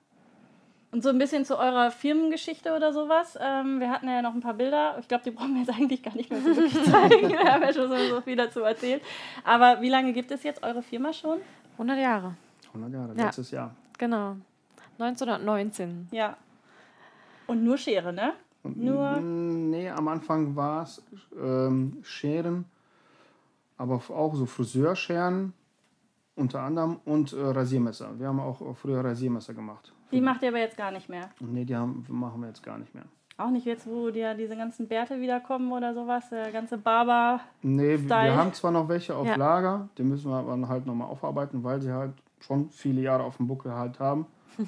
Und so ein bisschen zu eurer Firmengeschichte oder sowas. Ähm, wir hatten ja noch ein paar Bilder. Ich glaube, die brauchen wir jetzt eigentlich gar nicht mehr so wirklich zeigen. wir haben ja schon so, so viel dazu erzählt. Aber wie lange gibt es jetzt eure Firma schon? 100 Jahre, 100 Jahre, Ja. letztes Jahr. genau. 1919. Ja. Und nur Schere, ne? Nur- Nee, am Anfang war es ähm, Scheren, aber auch so Friseurscheren unter anderem und äh, Rasiermesser. Wir haben auch früher Rasiermesser gemacht. Die macht ihr aber jetzt gar nicht mehr. Nee, die haben, machen wir jetzt gar nicht mehr. Auch nicht jetzt, wo dir diese ganzen Bärte wiederkommen oder sowas. Der ganze Barber. Nee, Style. wir haben zwar noch welche auf Ja. Lager, die müssen wir aber halt nochmal aufarbeiten, weil sie halt schon viele Jahre auf dem Buckel halt haben.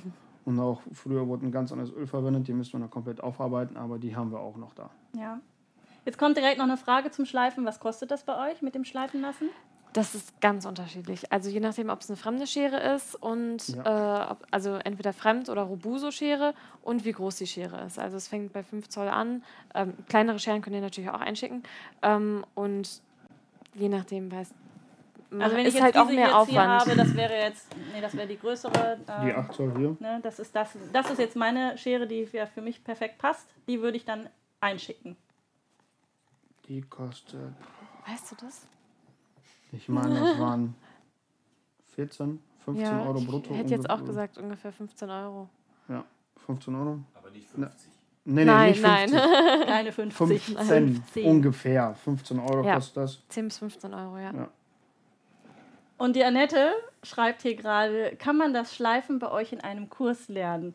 und auch früher wurde ein ganz anderes Öl verwendet, die müssen wir noch komplett aufarbeiten, aber die haben wir auch noch da. Ja. Jetzt kommt direkt noch eine Frage zum Schleifen. Was kostet das bei euch mit dem Schleifen lassen? Das ist ganz unterschiedlich. Also je nachdem, ob es eine fremde Schere ist und äh, ob, also entweder Fremd- oder Robuso-Schere und wie groß die Schere ist. Also es fängt bei 5 Zoll an. Ähm, kleinere Scheren könnt ihr natürlich auch einschicken. Ähm, und je nachdem, weiß Also wenn ich ist jetzt halt diese auch mehr jetzt hier Aufwand. habe, das wäre jetzt, nee, das wäre die größere. ähm, Die 8 Zoll hier, Ne, das, ist das, das ist jetzt meine Schere, die ja für mich perfekt passt. Die würde ich dann einschicken. die kostet weißt du das? Ich meine, es waren 14, 15 ja, Euro ich brutto. hätte jetzt auch gesagt ungefähr 15 Euro. Ja, 15 Euro. Aber nicht 50. Nee, nee, nein, nicht nein. 50. Keine 50. 15 15. ungefähr. 15 Euro Ja. kostet das. 10 bis 15 Euro, ja. Ja. Und die Annette schreibt hier gerade, kann man das Schleifen bei euch in einem Kurs lernen?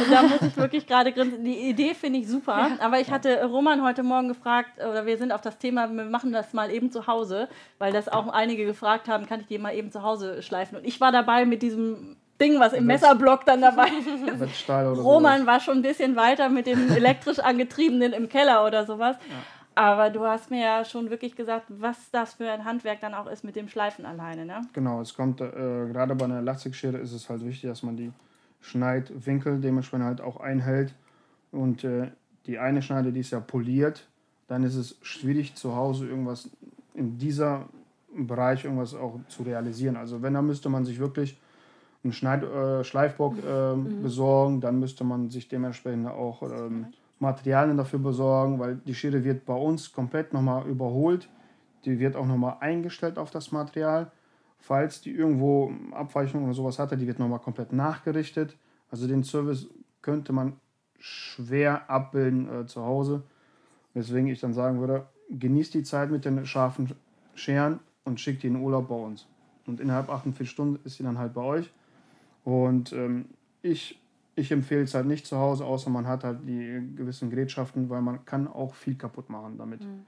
Und da muss ich wirklich gerade grinsen. Die Idee finde ich super, aber ich hatte Roman heute Morgen gefragt, oder wir sind auf das Thema, wir machen das mal eben zu Hause, weil das auch einige gefragt haben, kann ich die mal eben zu Hause schleifen? Und ich war dabei mit diesem Ding, was im Messerblock dann dabei oder Roman war schon ein bisschen weiter mit dem elektrisch angetriebenen im Keller oder sowas. Aber du hast mir ja schon wirklich gesagt, was das für ein Handwerk dann auch ist mit dem Schleifen alleine, ne? Genau, es kommt, äh, gerade bei einer Elastikschere ist es halt wichtig, dass man die Schneidwinkel dementsprechend halt auch einhält. Und äh, die eine Schneide, die ist ja poliert, dann ist es schwierig zu Hause irgendwas in dieser Bereich irgendwas auch zu realisieren. Also wenn, dann müsste man sich wirklich einen Schneid, äh, Schleifbock ähm, besorgen, dann müsste man sich dementsprechend auch ähm, Materialien dafür besorgen, weil die Schere wird bei uns komplett nochmal überholt. Die wird auch nochmal eingestellt auf das Material. Falls die irgendwo Abweichungen oder sowas hatte, die wird nochmal komplett nachgerichtet. Also den Service könnte man schwer abbilden äh, zu Hause. Weswegen ich dann sagen würde, genießt die Zeit mit den scharfen Scheren und schickt die in Urlaub bei uns. Und innerhalb 48 Stunden ist sie dann halt bei euch. Und ähm, ich, ich empfehle es halt nicht zu Hause, außer man hat halt die gewissen Gerätschaften, weil man kann auch viel kaputt machen damit. Mhm.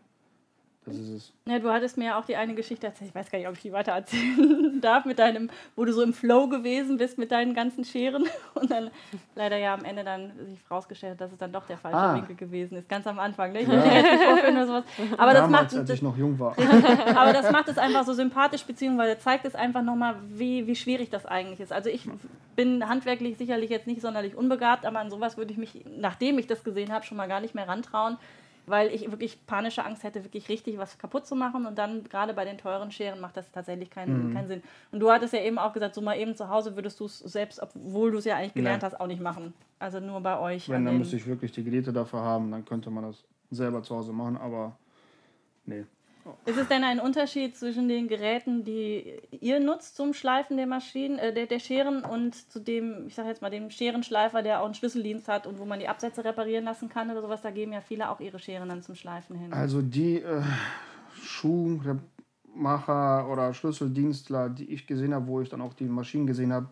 Das ist es. Ja, du hattest mir ja auch die eine Geschichte erzählt, ich weiß gar nicht, ob ich die weiter erzählen darf, mit deinem, wo du so im Flow gewesen bist mit deinen ganzen Scheren und dann leider ja am Ende dann sich rausgestellt hat, dass es dann doch der falsche Ah. Winkel gewesen ist, ganz am Anfang. Ne? Ich vorführen oder sowas. Aber das, Damals, macht, als ich noch jung war. aber das macht es einfach so sympathisch, beziehungsweise zeigt es einfach nochmal, wie, wie schwierig das eigentlich ist. Also ich bin handwerklich sicherlich jetzt nicht sonderlich unbegabt, aber an sowas würde ich mich, nachdem ich das gesehen habe, schon mal gar nicht mehr rantrauen, weil ich wirklich panische Angst hätte, wirklich richtig was kaputt zu machen. Und dann gerade bei den teuren Scheren macht das tatsächlich keinen, Mhm. keinen Sinn. Und du hattest ja eben auch gesagt, so mal eben zu Hause würdest du es selbst, obwohl du es ja eigentlich gelernt Nee. hast, auch nicht machen. Also nur bei euch. Wenn, an dann müsste ich wirklich die Geräte dafür haben, dann könnte man das selber zu Hause machen, aber nee. Ist es denn ein Unterschied zwischen den Geräten, die ihr nutzt zum Schleifen der Maschinen, äh, der, der Scheren und zu dem, ich sag jetzt mal, dem Scherenschleifer, der auch einen Schlüsseldienst hat und wo man die Absätze reparieren lassen kann oder sowas? Da geben ja viele auch ihre Scheren dann zum Schleifen hin. Also die äh, Schuhmacher oder Schlüsseldienstler, die ich gesehen habe, wo ich dann auch die Maschinen gesehen habe,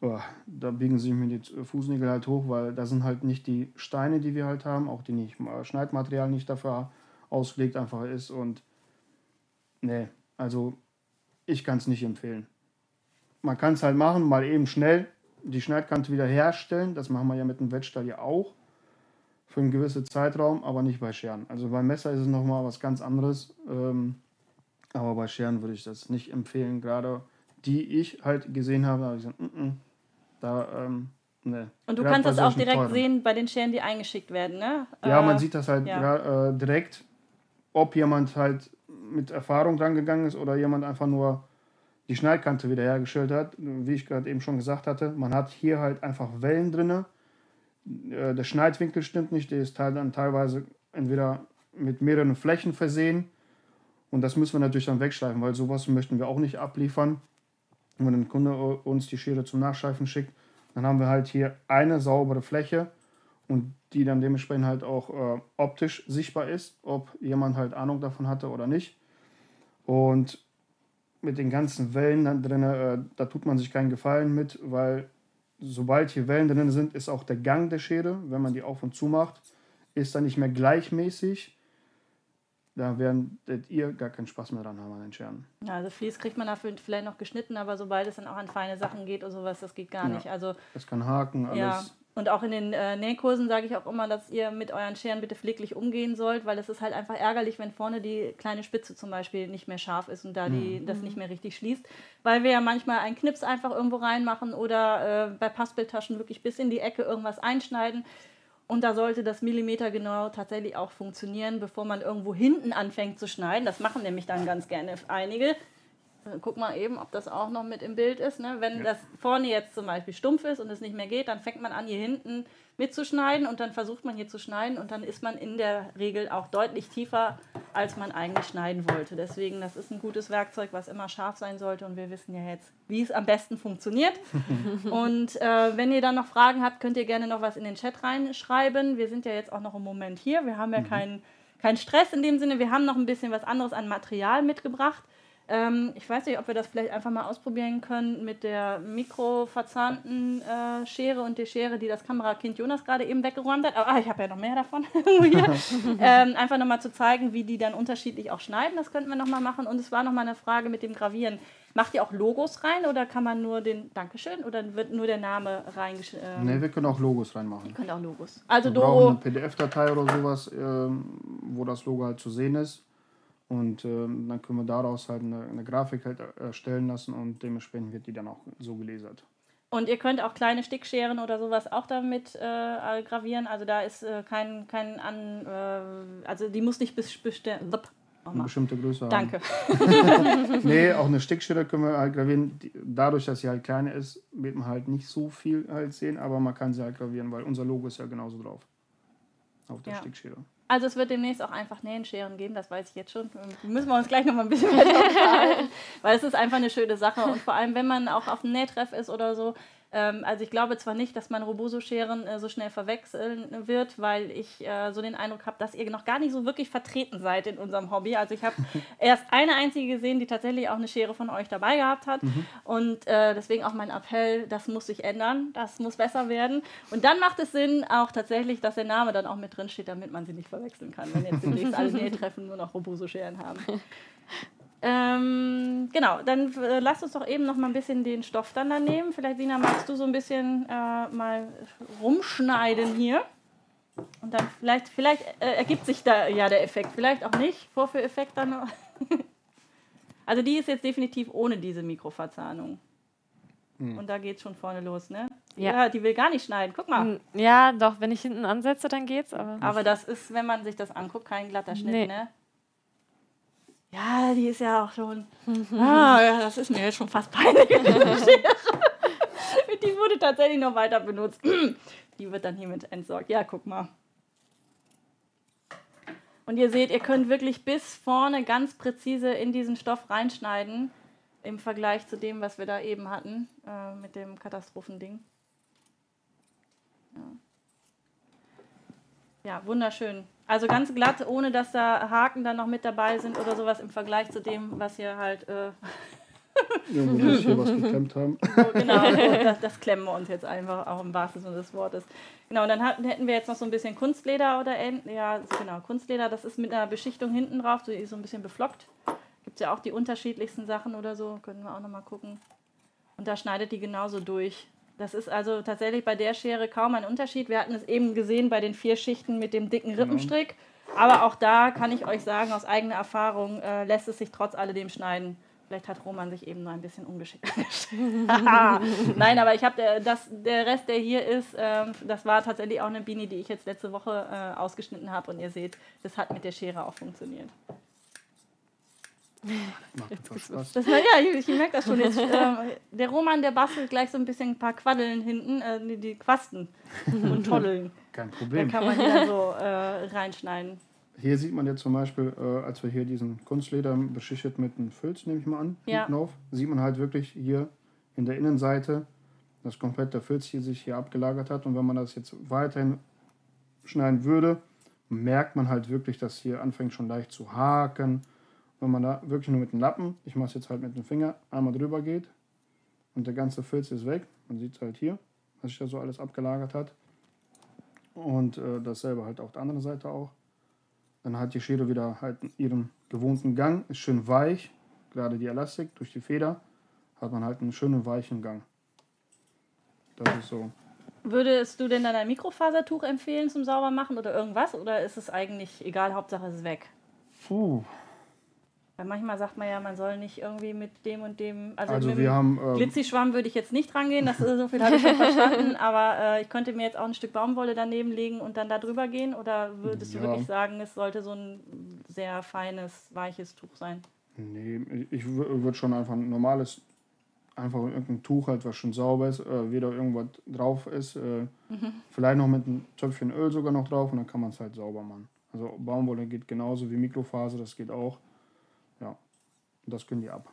oh, da biegen sich mir die Fußnägel halt hoch, weil da sind halt nicht die Steine, die wir halt haben, auch die nicht, äh, Schneidmaterial nicht dafür ausgelegt einfach ist und nee, also ich kann es nicht empfehlen. Man kann es halt machen, mal eben schnell die Schneidkante wieder herstellen, das machen wir ja mit dem Wettstahl ja auch für einen gewissen Zeitraum, aber nicht bei Scheren. Also beim Messer ist es nochmal was ganz anderes. Ähm, aber bei Scheren würde ich das nicht empfehlen. Gerade die ich halt gesehen habe, da habe ich gesagt, mm -mm, da, ähm, ne. und du Gerade kannst das auch direkt teuren. sehen bei den Scheren, die eingeschickt werden, ne? Ja, Äh, man sieht das halt ja. äh, direkt, ob jemand halt mit Erfahrung rangegangen ist oder jemand einfach nur die Schneidkante wiederhergestellt hat. Wie ich gerade eben schon gesagt hatte, man hat hier halt einfach Wellen drinne. Äh, Der Schneidwinkel stimmt nicht, der ist halt dann teilweise entweder mit mehreren Flächen versehen und das müssen wir natürlich dann wegschleifen, weil sowas möchten wir auch nicht abliefern. Wenn ein Kunde uns die Schere zum Nachschleifen schickt, dann haben wir halt hier eine saubere Fläche und die dann dementsprechend halt auch äh, optisch sichtbar ist, ob jemand halt Ahnung davon hatte oder nicht. Und mit den ganzen Wellen dann drin, äh, da tut man sich keinen Gefallen mit, weil sobald hier Wellen drin sind, ist auch der Gang der Schere, wenn man die auf und zu macht, ist dann nicht mehr gleichmäßig. Da werdet ihr gar keinen Spaß mehr dran haben an den Scheren. Ja, also Vlies kriegt man dafür vielleicht noch geschnitten, aber sobald es dann auch an feine Sachen geht und sowas, das geht gar Ja. nicht. Also Es kann haken, alles. Ja, und auch in den äh, Nähkursen sage ich auch immer, dass ihr mit euren Scheren bitte pfleglich umgehen sollt, weil es ist halt einfach ärgerlich, wenn vorne die kleine Spitze zum Beispiel nicht mehr scharf ist und da die, das nicht mehr richtig schließt. Weil wir ja manchmal einen Knips einfach irgendwo reinmachen oder äh, bei Passbildtaschen wirklich bis in die Ecke irgendwas einschneiden. Und da sollte das Millimeter genau tatsächlich auch funktionieren, bevor man irgendwo hinten anfängt zu schneiden. Das machen nämlich dann ganz gerne einige. Guck mal eben, ob das auch noch mit im Bild ist. Ne? Wenn das vorne jetzt zum Beispiel stumpf ist und es nicht mehr geht, dann fängt man an, hier hinten mitzuschneiden und dann versucht man hier zu schneiden und dann ist man in der Regel auch deutlich tiefer, als man eigentlich schneiden wollte. Deswegen, das ist ein gutes Werkzeug, was immer scharf sein sollte und wir wissen ja jetzt, wie es am besten funktioniert. und äh, wenn ihr dann noch Fragen habt, könnt ihr gerne noch was in den Chat reinschreiben. Wir sind ja jetzt auch noch im Moment hier. Wir haben ja keinen kein Stress in dem Sinne. Wir haben noch ein bisschen was anderes an Material mitgebracht. Ähm, ich weiß nicht, ob wir das vielleicht einfach mal ausprobieren können mit der mikroverzahnten äh, Schere und der Schere, die das Kamerakind Jonas gerade eben weggeräumt hat. Aber ah, ich habe ja noch mehr davon. Hier. ähm, einfach nochmal zu zeigen, wie die dann unterschiedlich auch schneiden. Das könnten wir nochmal machen. Und es war nochmal eine Frage mit dem Gravieren. Macht ihr auch Logos rein oder kann man nur den, Dankeschön, oder wird nur der Name reingeschrieben? Ähm, Ne, wir können auch Logos reinmachen. Ihr könnt auch Logos. Also Wir Doro, eine PDF-Datei oder sowas, ähm, wo das Logo halt zu sehen ist. Und ähm, dann können wir daraus halt eine, eine Grafik halt erstellen lassen und dementsprechend wird die dann auch so gelasert. Und ihr könnt auch kleine Stickscheren oder sowas auch damit äh, gravieren. Also da ist äh, kein, kein an, äh, also die muss nicht bis bestimmt. Eine bestimmte Größe Danke. haben. Nee, auch eine Stickschere können wir halt gravieren. Dadurch, dass sie halt kleiner ist, wird man halt nicht so viel halt sehen, aber man kann sie halt gravieren, weil unser Logo ist ja genauso drauf. Auf der Ja. Stickschere. Also es wird demnächst auch einfach Nähenscheren geben, das weiß ich jetzt schon. Müssen wir uns gleich noch mal ein bisschen weiter weil es ist einfach eine schöne Sache und vor allem, wenn man auch auf einem Nähtreff ist oder so, also ich glaube zwar nicht, dass man Robuso-Scheren äh, so schnell verwechseln wird, weil ich äh, so den Eindruck habe, dass ihr noch gar nicht so wirklich vertreten seid in unserem Hobby. Also ich habe erst eine einzige gesehen, die tatsächlich auch eine Schere von euch dabei gehabt hat. Und äh, deswegen auch mein Appell, das muss sich ändern, das muss besser werden. Und dann macht es Sinn auch tatsächlich, dass der Name dann auch mit drin steht, damit man sie nicht verwechseln kann, wenn jetzt demnächst alle Nähtreffen nur noch Robuso-Scheren haben. Ähm, genau, dann äh, lass uns doch eben noch mal ein bisschen den Stoff dann da nehmen. Vielleicht, Sina, magst du so ein bisschen äh, mal rumschneiden hier. Und dann vielleicht, vielleicht äh, ergibt sich da ja der Effekt, vielleicht auch nicht. Vorführeffekt dann noch. also die ist jetzt definitiv ohne diese Mikroverzahnung. Und da geht's schon vorne los, ne? Ja. die will gar nicht schneiden. Guck mal. Hm, Ja, doch, wenn ich hinten ansetze, dann geht's, aber. Aber das ist, wenn man sich das anguckt, kein glatter Schnitt, Nee. ne? Ja, die ist ja auch schon. Ah, ja, das ist mir jetzt schon fast peinlich. die wurde tatsächlich noch weiter benutzt. Die wird dann hiermit entsorgt. Ja, guck mal. Und ihr seht, ihr könnt wirklich bis vorne ganz präzise in diesen Stoff reinschneiden. Im Vergleich zu dem, was wir da eben hatten, äh, mit dem Katastrophending. Ja, wunderschön. Also ganz glatt, ohne dass da Haken dann noch mit dabei sind oder sowas im Vergleich zu dem, was hier halt. Äh, Irgendwo muss hier was geklemmt haben. so, genau, so, das, das klemmen wir uns jetzt einfach, auch im wahrsten Sinne des Wortes. Genau, und dann hatten, hätten wir jetzt noch so ein bisschen Kunstleder oder ja, genau, Kunstleder, das ist mit einer Beschichtung hinten drauf, die ist so ein bisschen beflockt. Gibt es ja auch die unterschiedlichsten Sachen oder so, können wir auch nochmal gucken. Und da schneidet die genauso durch. Das ist also tatsächlich bei der Schere kaum ein Unterschied. Wir hatten es eben gesehen bei den vier Schichten mit dem dicken Rippenstrick. Aber auch da kann ich euch sagen, aus eigener Erfahrung äh, lässt es sich trotz alledem schneiden. Vielleicht hat Roman sich eben nur ein bisschen ungeschickt. Nein, aber ich habe der, das, der Rest, der hier ist, ähm, das war tatsächlich auch eine Beanie, die ich jetzt letzte Woche äh, ausgeschnitten habe. Und ihr seht, das hat mit der Schere auch funktioniert. Macht einfach Spaß. Das ja, ich, ich merke das schon jetzt. ähm, der Roman, der bastelt gleich so ein bisschen ein paar Quaddeln hinten, äh, die, die Quasten und Tollen. Kein Da Problem. kann man die dann so äh, reinschneiden. Hier sieht man jetzt zum Beispiel, äh, als wir hier diesen Kunstleder beschichtet mit einem Filz, nehme ich mal an, Ja. hinten auf, sieht man halt wirklich hier in der Innenseite, dass komplett der Filz hier sich hier abgelagert hat. Und wenn man das jetzt weiterhin schneiden würde, merkt man halt wirklich, dass hier anfängt schon leicht zu haken. Wenn man da wirklich nur mit dem Lappen, ich mache es jetzt halt mit dem Finger, einmal drüber geht und der ganze Filz ist weg. Man sieht es halt hier, was sich da so alles abgelagert hat. Und äh, dasselbe halt auf der anderen Seite auch. Dann hat die Schere wieder halt ihren gewohnten Gang, ist schön weich, gerade die Elastik durch die Feder hat man halt einen schönen weichen Gang. Das ist so. Würdest du denn dann ein Mikrofasertuch empfehlen zum Saubermachen oder irgendwas? Oder ist es eigentlich egal, Hauptsache es ist weg? Puh. Weil manchmal sagt man ja, man soll nicht irgendwie mit dem und dem. Also, Also mit wir haben ähm, Glitzischwamm würde ich jetzt nicht rangehen, das ist, so viel habe ich schon verstanden. Aber äh, ich könnte mir jetzt auch ein Stück Baumwolle daneben legen und dann da drüber gehen. Oder würdest du Ja. wirklich sagen, es sollte so ein sehr feines, weiches Tuch sein? Nee, ich würde schon einfach ein normales, einfach irgendein Tuch halt, was schon sauber ist, äh, weder irgendwas drauf ist, äh, vielleicht noch mit einem Zöpfchen Öl sogar noch drauf und dann kann man es halt sauber machen. Also Baumwolle geht genauso wie Mikrofaser, das geht auch. Und das können die ab.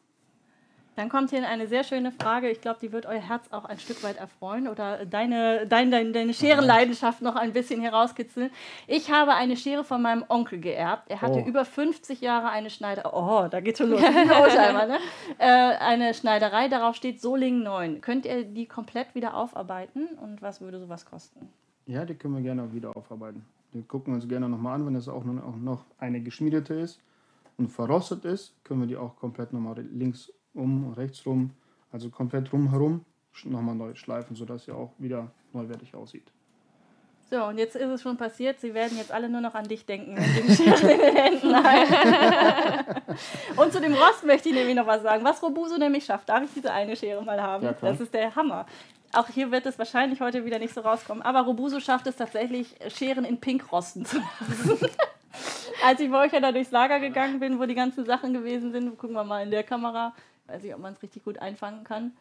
Dann kommt hier eine sehr schöne Frage. Ich glaube, die wird euer Herz auch ein Stück weit erfreuen oder deine, dein, dein, deine Scherenleidenschaft noch ein bisschen herauskitzeln. Ich habe eine Schere von meinem Onkel geerbt. Er hatte Oh. über 50 Jahre eine Schneiderei. Oh, da geht schon los. Ne? äh, eine Schneiderei, darauf steht Soling 9. Könnt ihr die komplett wieder aufarbeiten und was würde sowas kosten? Ja, die können wir gerne auch wieder aufarbeiten. Wir gucken uns gerne nochmal an, wenn das noch, auch noch eine geschmiedete ist und verrostet ist, können wir die auch komplett nochmal links um, rechts rum, also komplett rumherum nochmal neu schleifen, sodass sie auch wieder neuwertig aussieht. So, und jetzt ist es schon passiert. Sie werden jetzt alle nur noch an dich denken, wenn sie die Schere in den Händen halten. und zu dem Rost möchte ich nämlich noch was sagen. Was Robuso nämlich schafft, darf ich diese eine Schere mal haben? Ja, das ist der Hammer. Auch hier wird es wahrscheinlich heute wieder nicht so rauskommen. Aber Robuso schafft es tatsächlich, Scheren in Pink rosten zu lassen. Als ich bei euch ja da durchs Lager gegangen bin, wo die ganzen Sachen gewesen sind, gucken wir mal in der Kamera. Weiß nicht, ob man es richtig gut einfangen kann.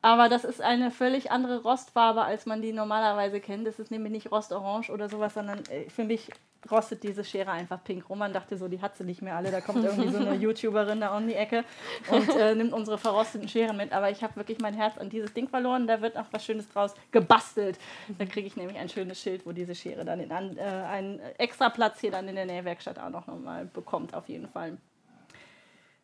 Aber das ist eine völlig andere Rostfarbe, als man die normalerweise kennt. Das ist nämlich nicht Rostorange oder sowas, sondern äh, für mich rostet diese Schere einfach pink rum. Man dachte so, die hat sie nicht mehr alle. Da kommt irgendwie so eine YouTuberin da um die Ecke und äh, nimmt unsere verrosteten Scheren mit. Aber ich habe wirklich mein Herz an dieses Ding verloren. Da wird auch was Schönes draus gebastelt. Da kriege ich nämlich ein schönes Schild, wo diese Schere dann in an, äh, einen extra Platz hier dann in der Nähwerkstatt auch noch mal bekommt, auf jeden Fall.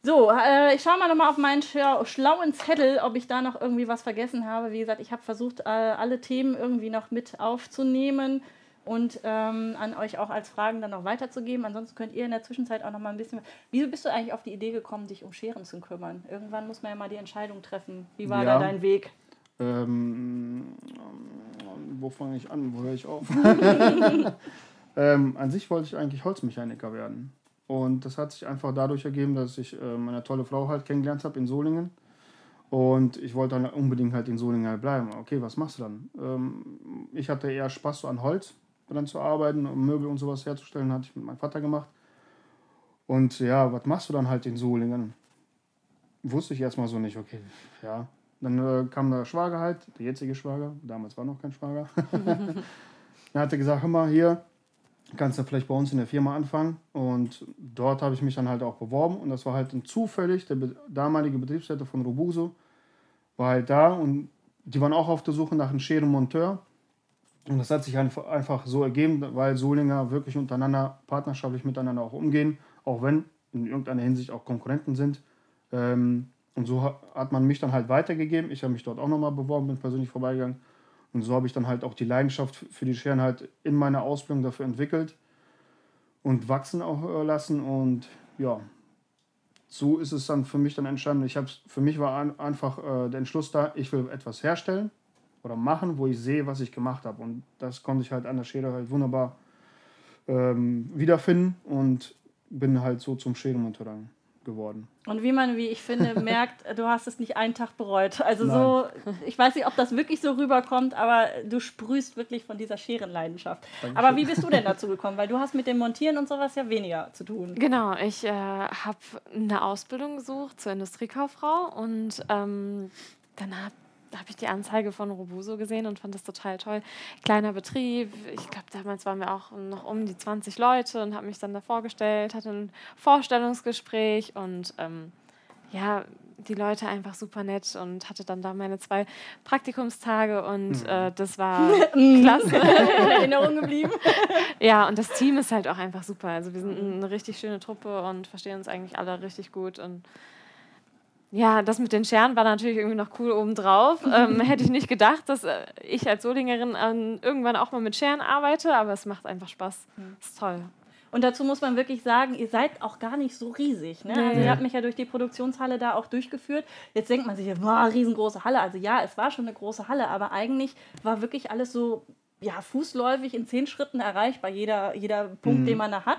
So, äh, ich schaue mal nochmal auf meinen schlauen Zettel, ob ich da noch irgendwie was vergessen habe. Wie gesagt, ich habe versucht, äh, alle Themen irgendwie noch mit aufzunehmen und ähm, an euch auch als Fragen dann noch weiterzugeben. Ansonsten könnt ihr in der Zwischenzeit auch noch mal ein bisschen. Wieso bist du eigentlich auf die Idee gekommen, dich um Scheren zu kümmern? Irgendwann muss man ja mal die Entscheidung treffen. Wie war ja. da dein Weg? Ähm, wo fange ich an? Wo höre ich auf? ähm, an sich wollte ich eigentlich Holzmechaniker werden. Und das hat sich einfach dadurch ergeben, dass ich äh, meine tolle Frau halt kennengelernt habe in Solingen. Und ich wollte dann unbedingt halt in Solingen halt bleiben. Okay, was machst du dann? Ähm, ich hatte eher Spaß so an Holz dann zu arbeiten, um Möbel und sowas herzustellen, hatte ich mit meinem Vater gemacht. Und ja, was machst du dann halt in Solingen? Wusste ich erstmal so nicht, okay, ja. Dann äh, kam der Schwager halt, der jetzige Schwager, damals war noch kein Schwager. er hatte gesagt, hör mal, hier, kannst du vielleicht bei uns in der Firma anfangen. Und dort habe ich mich dann halt auch beworben. Und das war halt zufällig, der damalige Betriebsleiter von Robuso war halt da und die waren auch auf der Suche nach einem Scherenmonteur. Und das hat sich einfach so ergeben, weil Solinger wirklich untereinander partnerschaftlich miteinander auch umgehen, auch wenn in irgendeiner Hinsicht auch Konkurrenten sind. Ähm, und so hat man mich dann halt weitergegeben. Ich habe mich dort auch nochmal beworben, bin persönlich vorbeigegangen. Und so habe ich dann halt auch die Leidenschaft für die Scheren halt in meiner Ausbildung dafür entwickelt und wachsen auch äh, lassen. Und ja, so ist es dann für mich dann entstanden. Ich habe für mich war einfach äh, der Entschluss da, ich will etwas herstellen oder machen, wo ich sehe, was ich gemacht habe. Und das konnte ich halt an der Schere halt wunderbar ähm, wiederfinden und bin halt so zum Scherenmonteur geworden. Und wie man, wie ich finde, merkt, du hast es nicht einen Tag bereut. Also Nein. so, ich weiß nicht, ob das wirklich so rüberkommt, aber du sprühst wirklich von dieser Scherenleidenschaft. Dankeschön. Aber wie bist du denn dazu gekommen? Weil du hast mit dem Montieren und sowas ja weniger zu tun. Genau, ich äh, habe eine Ausbildung gesucht zur Industriekauffrau und ähm, dann habe habe ich die Anzeige von Robuso gesehen und fand das total toll. Kleiner Betrieb, ich glaube, damals waren wir auch noch um die 20 Leute und habe mich dann da vorgestellt, hatte ein Vorstellungsgespräch und ähm, ja, die Leute einfach super nett und hatte dann da meine zwei Praktikumstage und mhm. äh, das war klasse. In Erinnerung geblieben. ja, und das Team ist halt auch einfach super. Also wir sind eine richtig schöne Truppe und verstehen uns eigentlich alle richtig gut und ja, das mit den Scheren war natürlich irgendwie noch cool obendrauf. ähm, hätte ich nicht gedacht, dass äh, ich als Solingerin ähm, irgendwann auch mal mit Scheren arbeite, aber es macht einfach Spaß. Mhm. Ist toll. Und dazu muss man wirklich sagen, ihr seid auch gar nicht so riesig. Ne? Nee. Also ihr habt mich ja durch die Produktionshalle da auch durchgeführt. Jetzt denkt man sich, boah, riesengroße Halle. Also ja, es war schon eine große Halle, aber eigentlich war wirklich alles so ja, fußläufig in zehn Schritten erreichbar, jeder, jeder Punkt, mhm. den man da hat.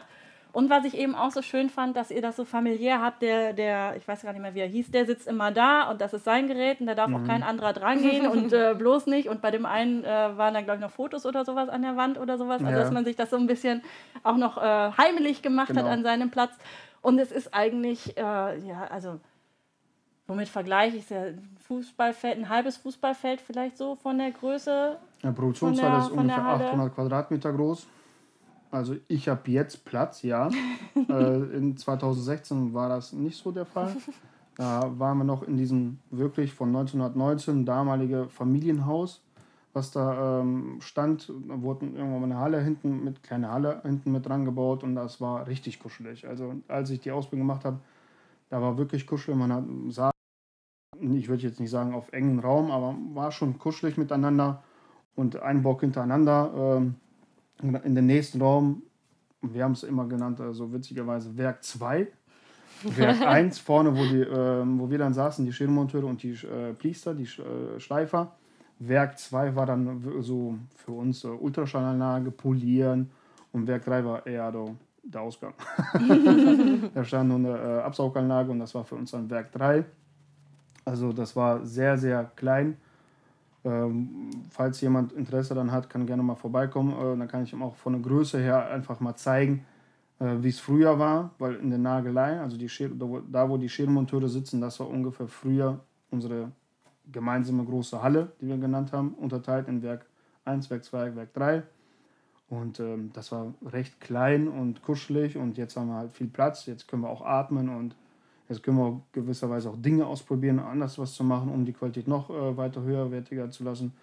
Und was ich eben auch so schön fand, dass ihr das so familiär habt, der, der, ich weiß gar nicht mehr, wie er hieß, der sitzt immer da und das ist sein Gerät und da darf mhm. auch kein anderer drangehen und äh, bloß nicht. Und bei dem einen äh, waren dann, glaube ich, noch Fotos oder sowas an der Wand oder sowas. Also, ja. dass man sich das so ein bisschen auch noch äh, heimelig gemacht genau. hat an seinem Platz. Und es ist eigentlich, äh, ja, also, womit vergleiche ich es? Ja, ein Fußballfeld, ein halbes Fußballfeld vielleicht so von der Größe. Ja, Produktionshalle ist ungefähr 800 Quadratmeter groß. Also ich habe jetzt Platz, ja. äh, in 2016 war das nicht so der Fall. Da waren wir noch in diesem wirklich von 1919 damalige Familienhaus, was da ähm, stand. Da wurde irgendwann mal eine Halle hinten mit, kleine Halle hinten mit dran gebaut und das war richtig kuschelig. Also als ich die Ausbildung gemacht habe, da war wirklich kuschelig. Man hat, sah, ich würde jetzt nicht sagen auf engen Raum, aber war schon kuschelig miteinander und ein Bock hintereinander. Ähm, in den nächsten Raum, wir haben es immer genannt, also witzigerweise Werk 2. Werk 1 vorne, wo, die, äh, wo wir dann saßen, die Schirmmonteure und die äh, Priester, die äh, Schleifer. Werk 2 war dann so für uns äh, Ultraschallanlage, Polieren und Werk 3 war eher so der Ausgang. da stand nur eine äh, Absauganlage und das war für uns dann Werk 3. Also das war sehr, sehr klein ähm, falls jemand Interesse dann hat, kann gerne mal vorbeikommen. Äh, dann kann ich ihm auch von der Größe her einfach mal zeigen, äh, wie es früher war, weil in der Nagelei, also die Schere, da wo die Scherenmonteure sitzen, das war ungefähr früher unsere gemeinsame große Halle, die wir genannt haben, unterteilt in Werk 1, Werk 2, Werk 3. Und ähm, das war recht klein und kuschelig und jetzt haben wir halt viel Platz. Jetzt können wir auch atmen und jetzt können wir gewisserweise auch Dinge ausprobieren, anders was zu machen, um die Qualität noch äh, weiter höherwertiger zu lassen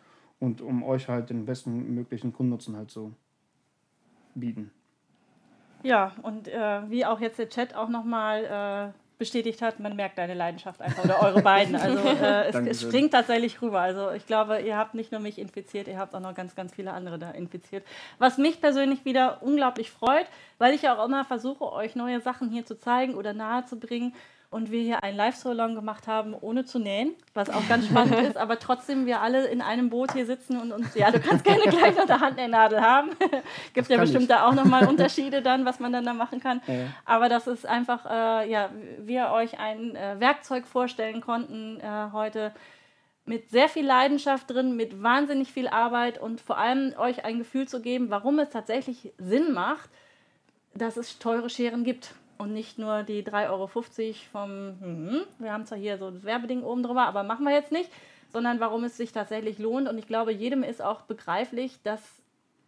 und um euch halt den besten möglichen Kundennutzen halt so bieten. Ja, und äh, wie auch jetzt der Chat auch nochmal äh, bestätigt hat, man merkt deine Leidenschaft einfach oder eure beiden. Also äh, es, es, springt tatsächlich rüber. Also ich glaube, ihr habt nicht nur mich infiziert, ihr habt auch noch ganz, ganz viele andere da infiziert. Was mich persönlich wieder unglaublich freut, weil ich ja auch immer versuche, euch neue Sachen hier zu zeigen oder nahe zu bringen und wir hier einen Live-Salon gemacht haben, ohne zu nähen, was auch ganz spannend ist, aber trotzdem wir alle in einem Boot hier sitzen und uns, ja, du kannst gerne gleich noch der Handnähnadel haben. Gibt ja bestimmt ich. da auch nochmal Unterschiede dann, was man dann da machen kann. Ja. Aber das ist einfach, äh, ja, wir euch ein äh, Werkzeug vorstellen konnten äh, heute mit sehr viel Leidenschaft drin, mit wahnsinnig viel Arbeit und vor allem euch ein Gefühl zu geben, warum es tatsächlich Sinn macht, dass es teure Scheren gibt und nicht nur die 3,50 Euro vom, hm, wir haben zwar hier so das Werbeding oben drüber, aber machen wir jetzt nicht, sondern warum es sich tatsächlich lohnt. Und ich glaube, jedem ist auch begreiflich, dass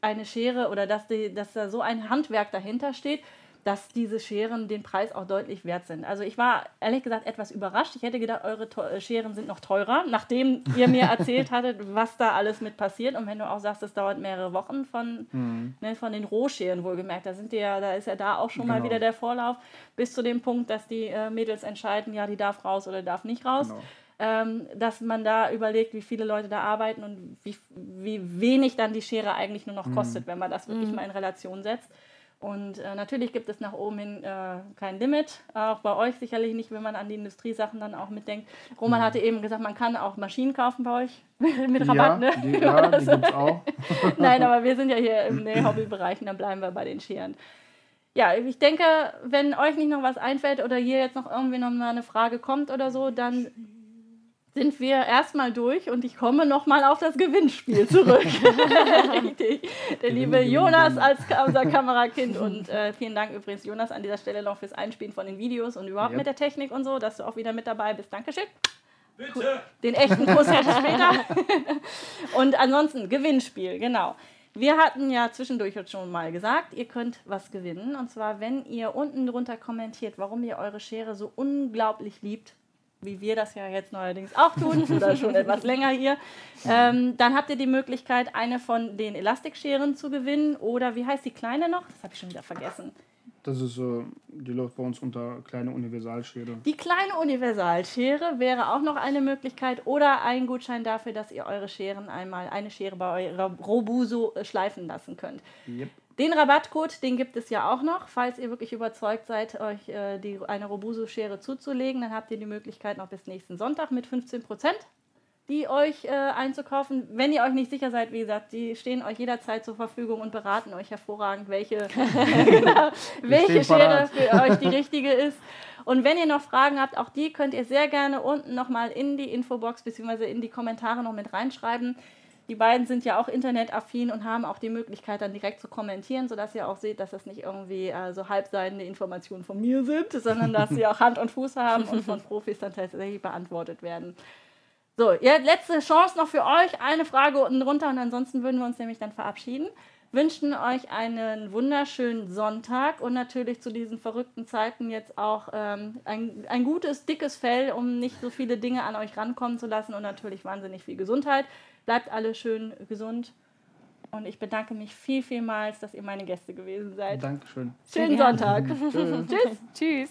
eine Schere oder dass, die, dass da so ein Handwerk dahinter steht, dass diese Scheren den Preis auch deutlich wert sind. Also ich war ehrlich gesagt etwas überrascht. Ich hätte gedacht, eure äh, Scheren sind noch teurer, nachdem ihr mir erzählt hattet, was da alles mit passiert. Und wenn du auch sagst, es dauert mehrere Wochen von, mhm. ne, von den Rohscheren wohlgemerkt, da sind die ja, da ist ja da auch schon genau. mal wieder der Vorlauf, bis zu dem Punkt, dass die äh, Mädels entscheiden, ja, die darf raus oder darf nicht raus. Genau. Ähm, dass man da überlegt, wie viele Leute da arbeiten und wie, wie wenig dann die Schere eigentlich nur noch mhm. kostet, wenn man das wirklich mhm. mal in Relation setzt. Und äh, natürlich gibt es nach oben hin äh, kein Limit. Auch bei euch sicherlich nicht, wenn man an die Industriesachen dann auch mitdenkt. Roman mhm. hatte eben gesagt, man kann auch Maschinen kaufen bei euch mit Rabatt. Ja, ne? die, ja, die gibt's auch. Nein, aber wir sind ja hier im nee, Hobbybereich und dann bleiben wir bei den Scheren. Ja, ich denke, wenn euch nicht noch was einfällt oder hier jetzt noch irgendwie noch mal eine Frage kommt oder so, dann sind wir erstmal durch und ich komme nochmal auf das Gewinnspiel zurück. Richtig. Der liebe Jonas als unser Kamerakind und äh, vielen Dank übrigens, Jonas, an dieser Stelle noch fürs Einspielen von den Videos und überhaupt ja. mit der Technik und so, dass du auch wieder mit dabei bist. Dankeschön. Bitte. Den echten Kuss hätte später. und ansonsten Gewinnspiel, genau. Wir hatten ja zwischendurch schon mal gesagt, ihr könnt was gewinnen. Und zwar, wenn ihr unten drunter kommentiert, warum ihr eure Schere so unglaublich liebt, wie wir das ja jetzt neuerdings auch tun, oder schon etwas länger hier, ähm, dann habt ihr die Möglichkeit, eine von den Elastikscheren zu gewinnen. Oder wie heißt die kleine noch? Das habe ich schon wieder vergessen. Das ist, äh, die läuft bei uns unter kleine Universalschere. Die kleine Universalschere wäre auch noch eine Möglichkeit oder ein Gutschein dafür, dass ihr eure Scheren einmal, eine Schere bei eurer Robuso äh, schleifen lassen könnt. Yep. Den Rabattcode, den gibt es ja auch noch. Falls ihr wirklich überzeugt seid, euch äh, die, eine Robuso-Schere zuzulegen, dann habt ihr die Möglichkeit noch bis nächsten Sonntag mit 15 Prozent die euch äh, einzukaufen. Wenn ihr euch nicht sicher seid, wie gesagt, die stehen euch jederzeit zur Verfügung und beraten euch hervorragend, welche, genau, welche Schere für euch die richtige ist. Und wenn ihr noch Fragen habt, auch die könnt ihr sehr gerne unten nochmal in die Infobox bzw. in die Kommentare noch mit reinschreiben. Die beiden sind ja auch internetaffin und haben auch die Möglichkeit, dann direkt zu kommentieren, sodass ihr auch seht, dass das nicht irgendwie äh, so halbseitende Informationen von mir sind, sondern dass sie auch Hand und Fuß haben und von Profis dann tatsächlich beantwortet werden. So, ja, letzte Chance noch für euch. Eine Frage unten drunter und ansonsten würden wir uns nämlich dann verabschieden. Wünschen euch einen wunderschönen Sonntag und natürlich zu diesen verrückten Zeiten jetzt auch ähm, ein, ein gutes, dickes Fell, um nicht so viele Dinge an euch rankommen zu lassen und natürlich wahnsinnig viel Gesundheit. Bleibt alle schön gesund. Und ich bedanke mich viel, vielmals, dass ihr meine Gäste gewesen seid. Dankeschön. Schönen Sonntag. Tschüss. Tschüss. Tschüss.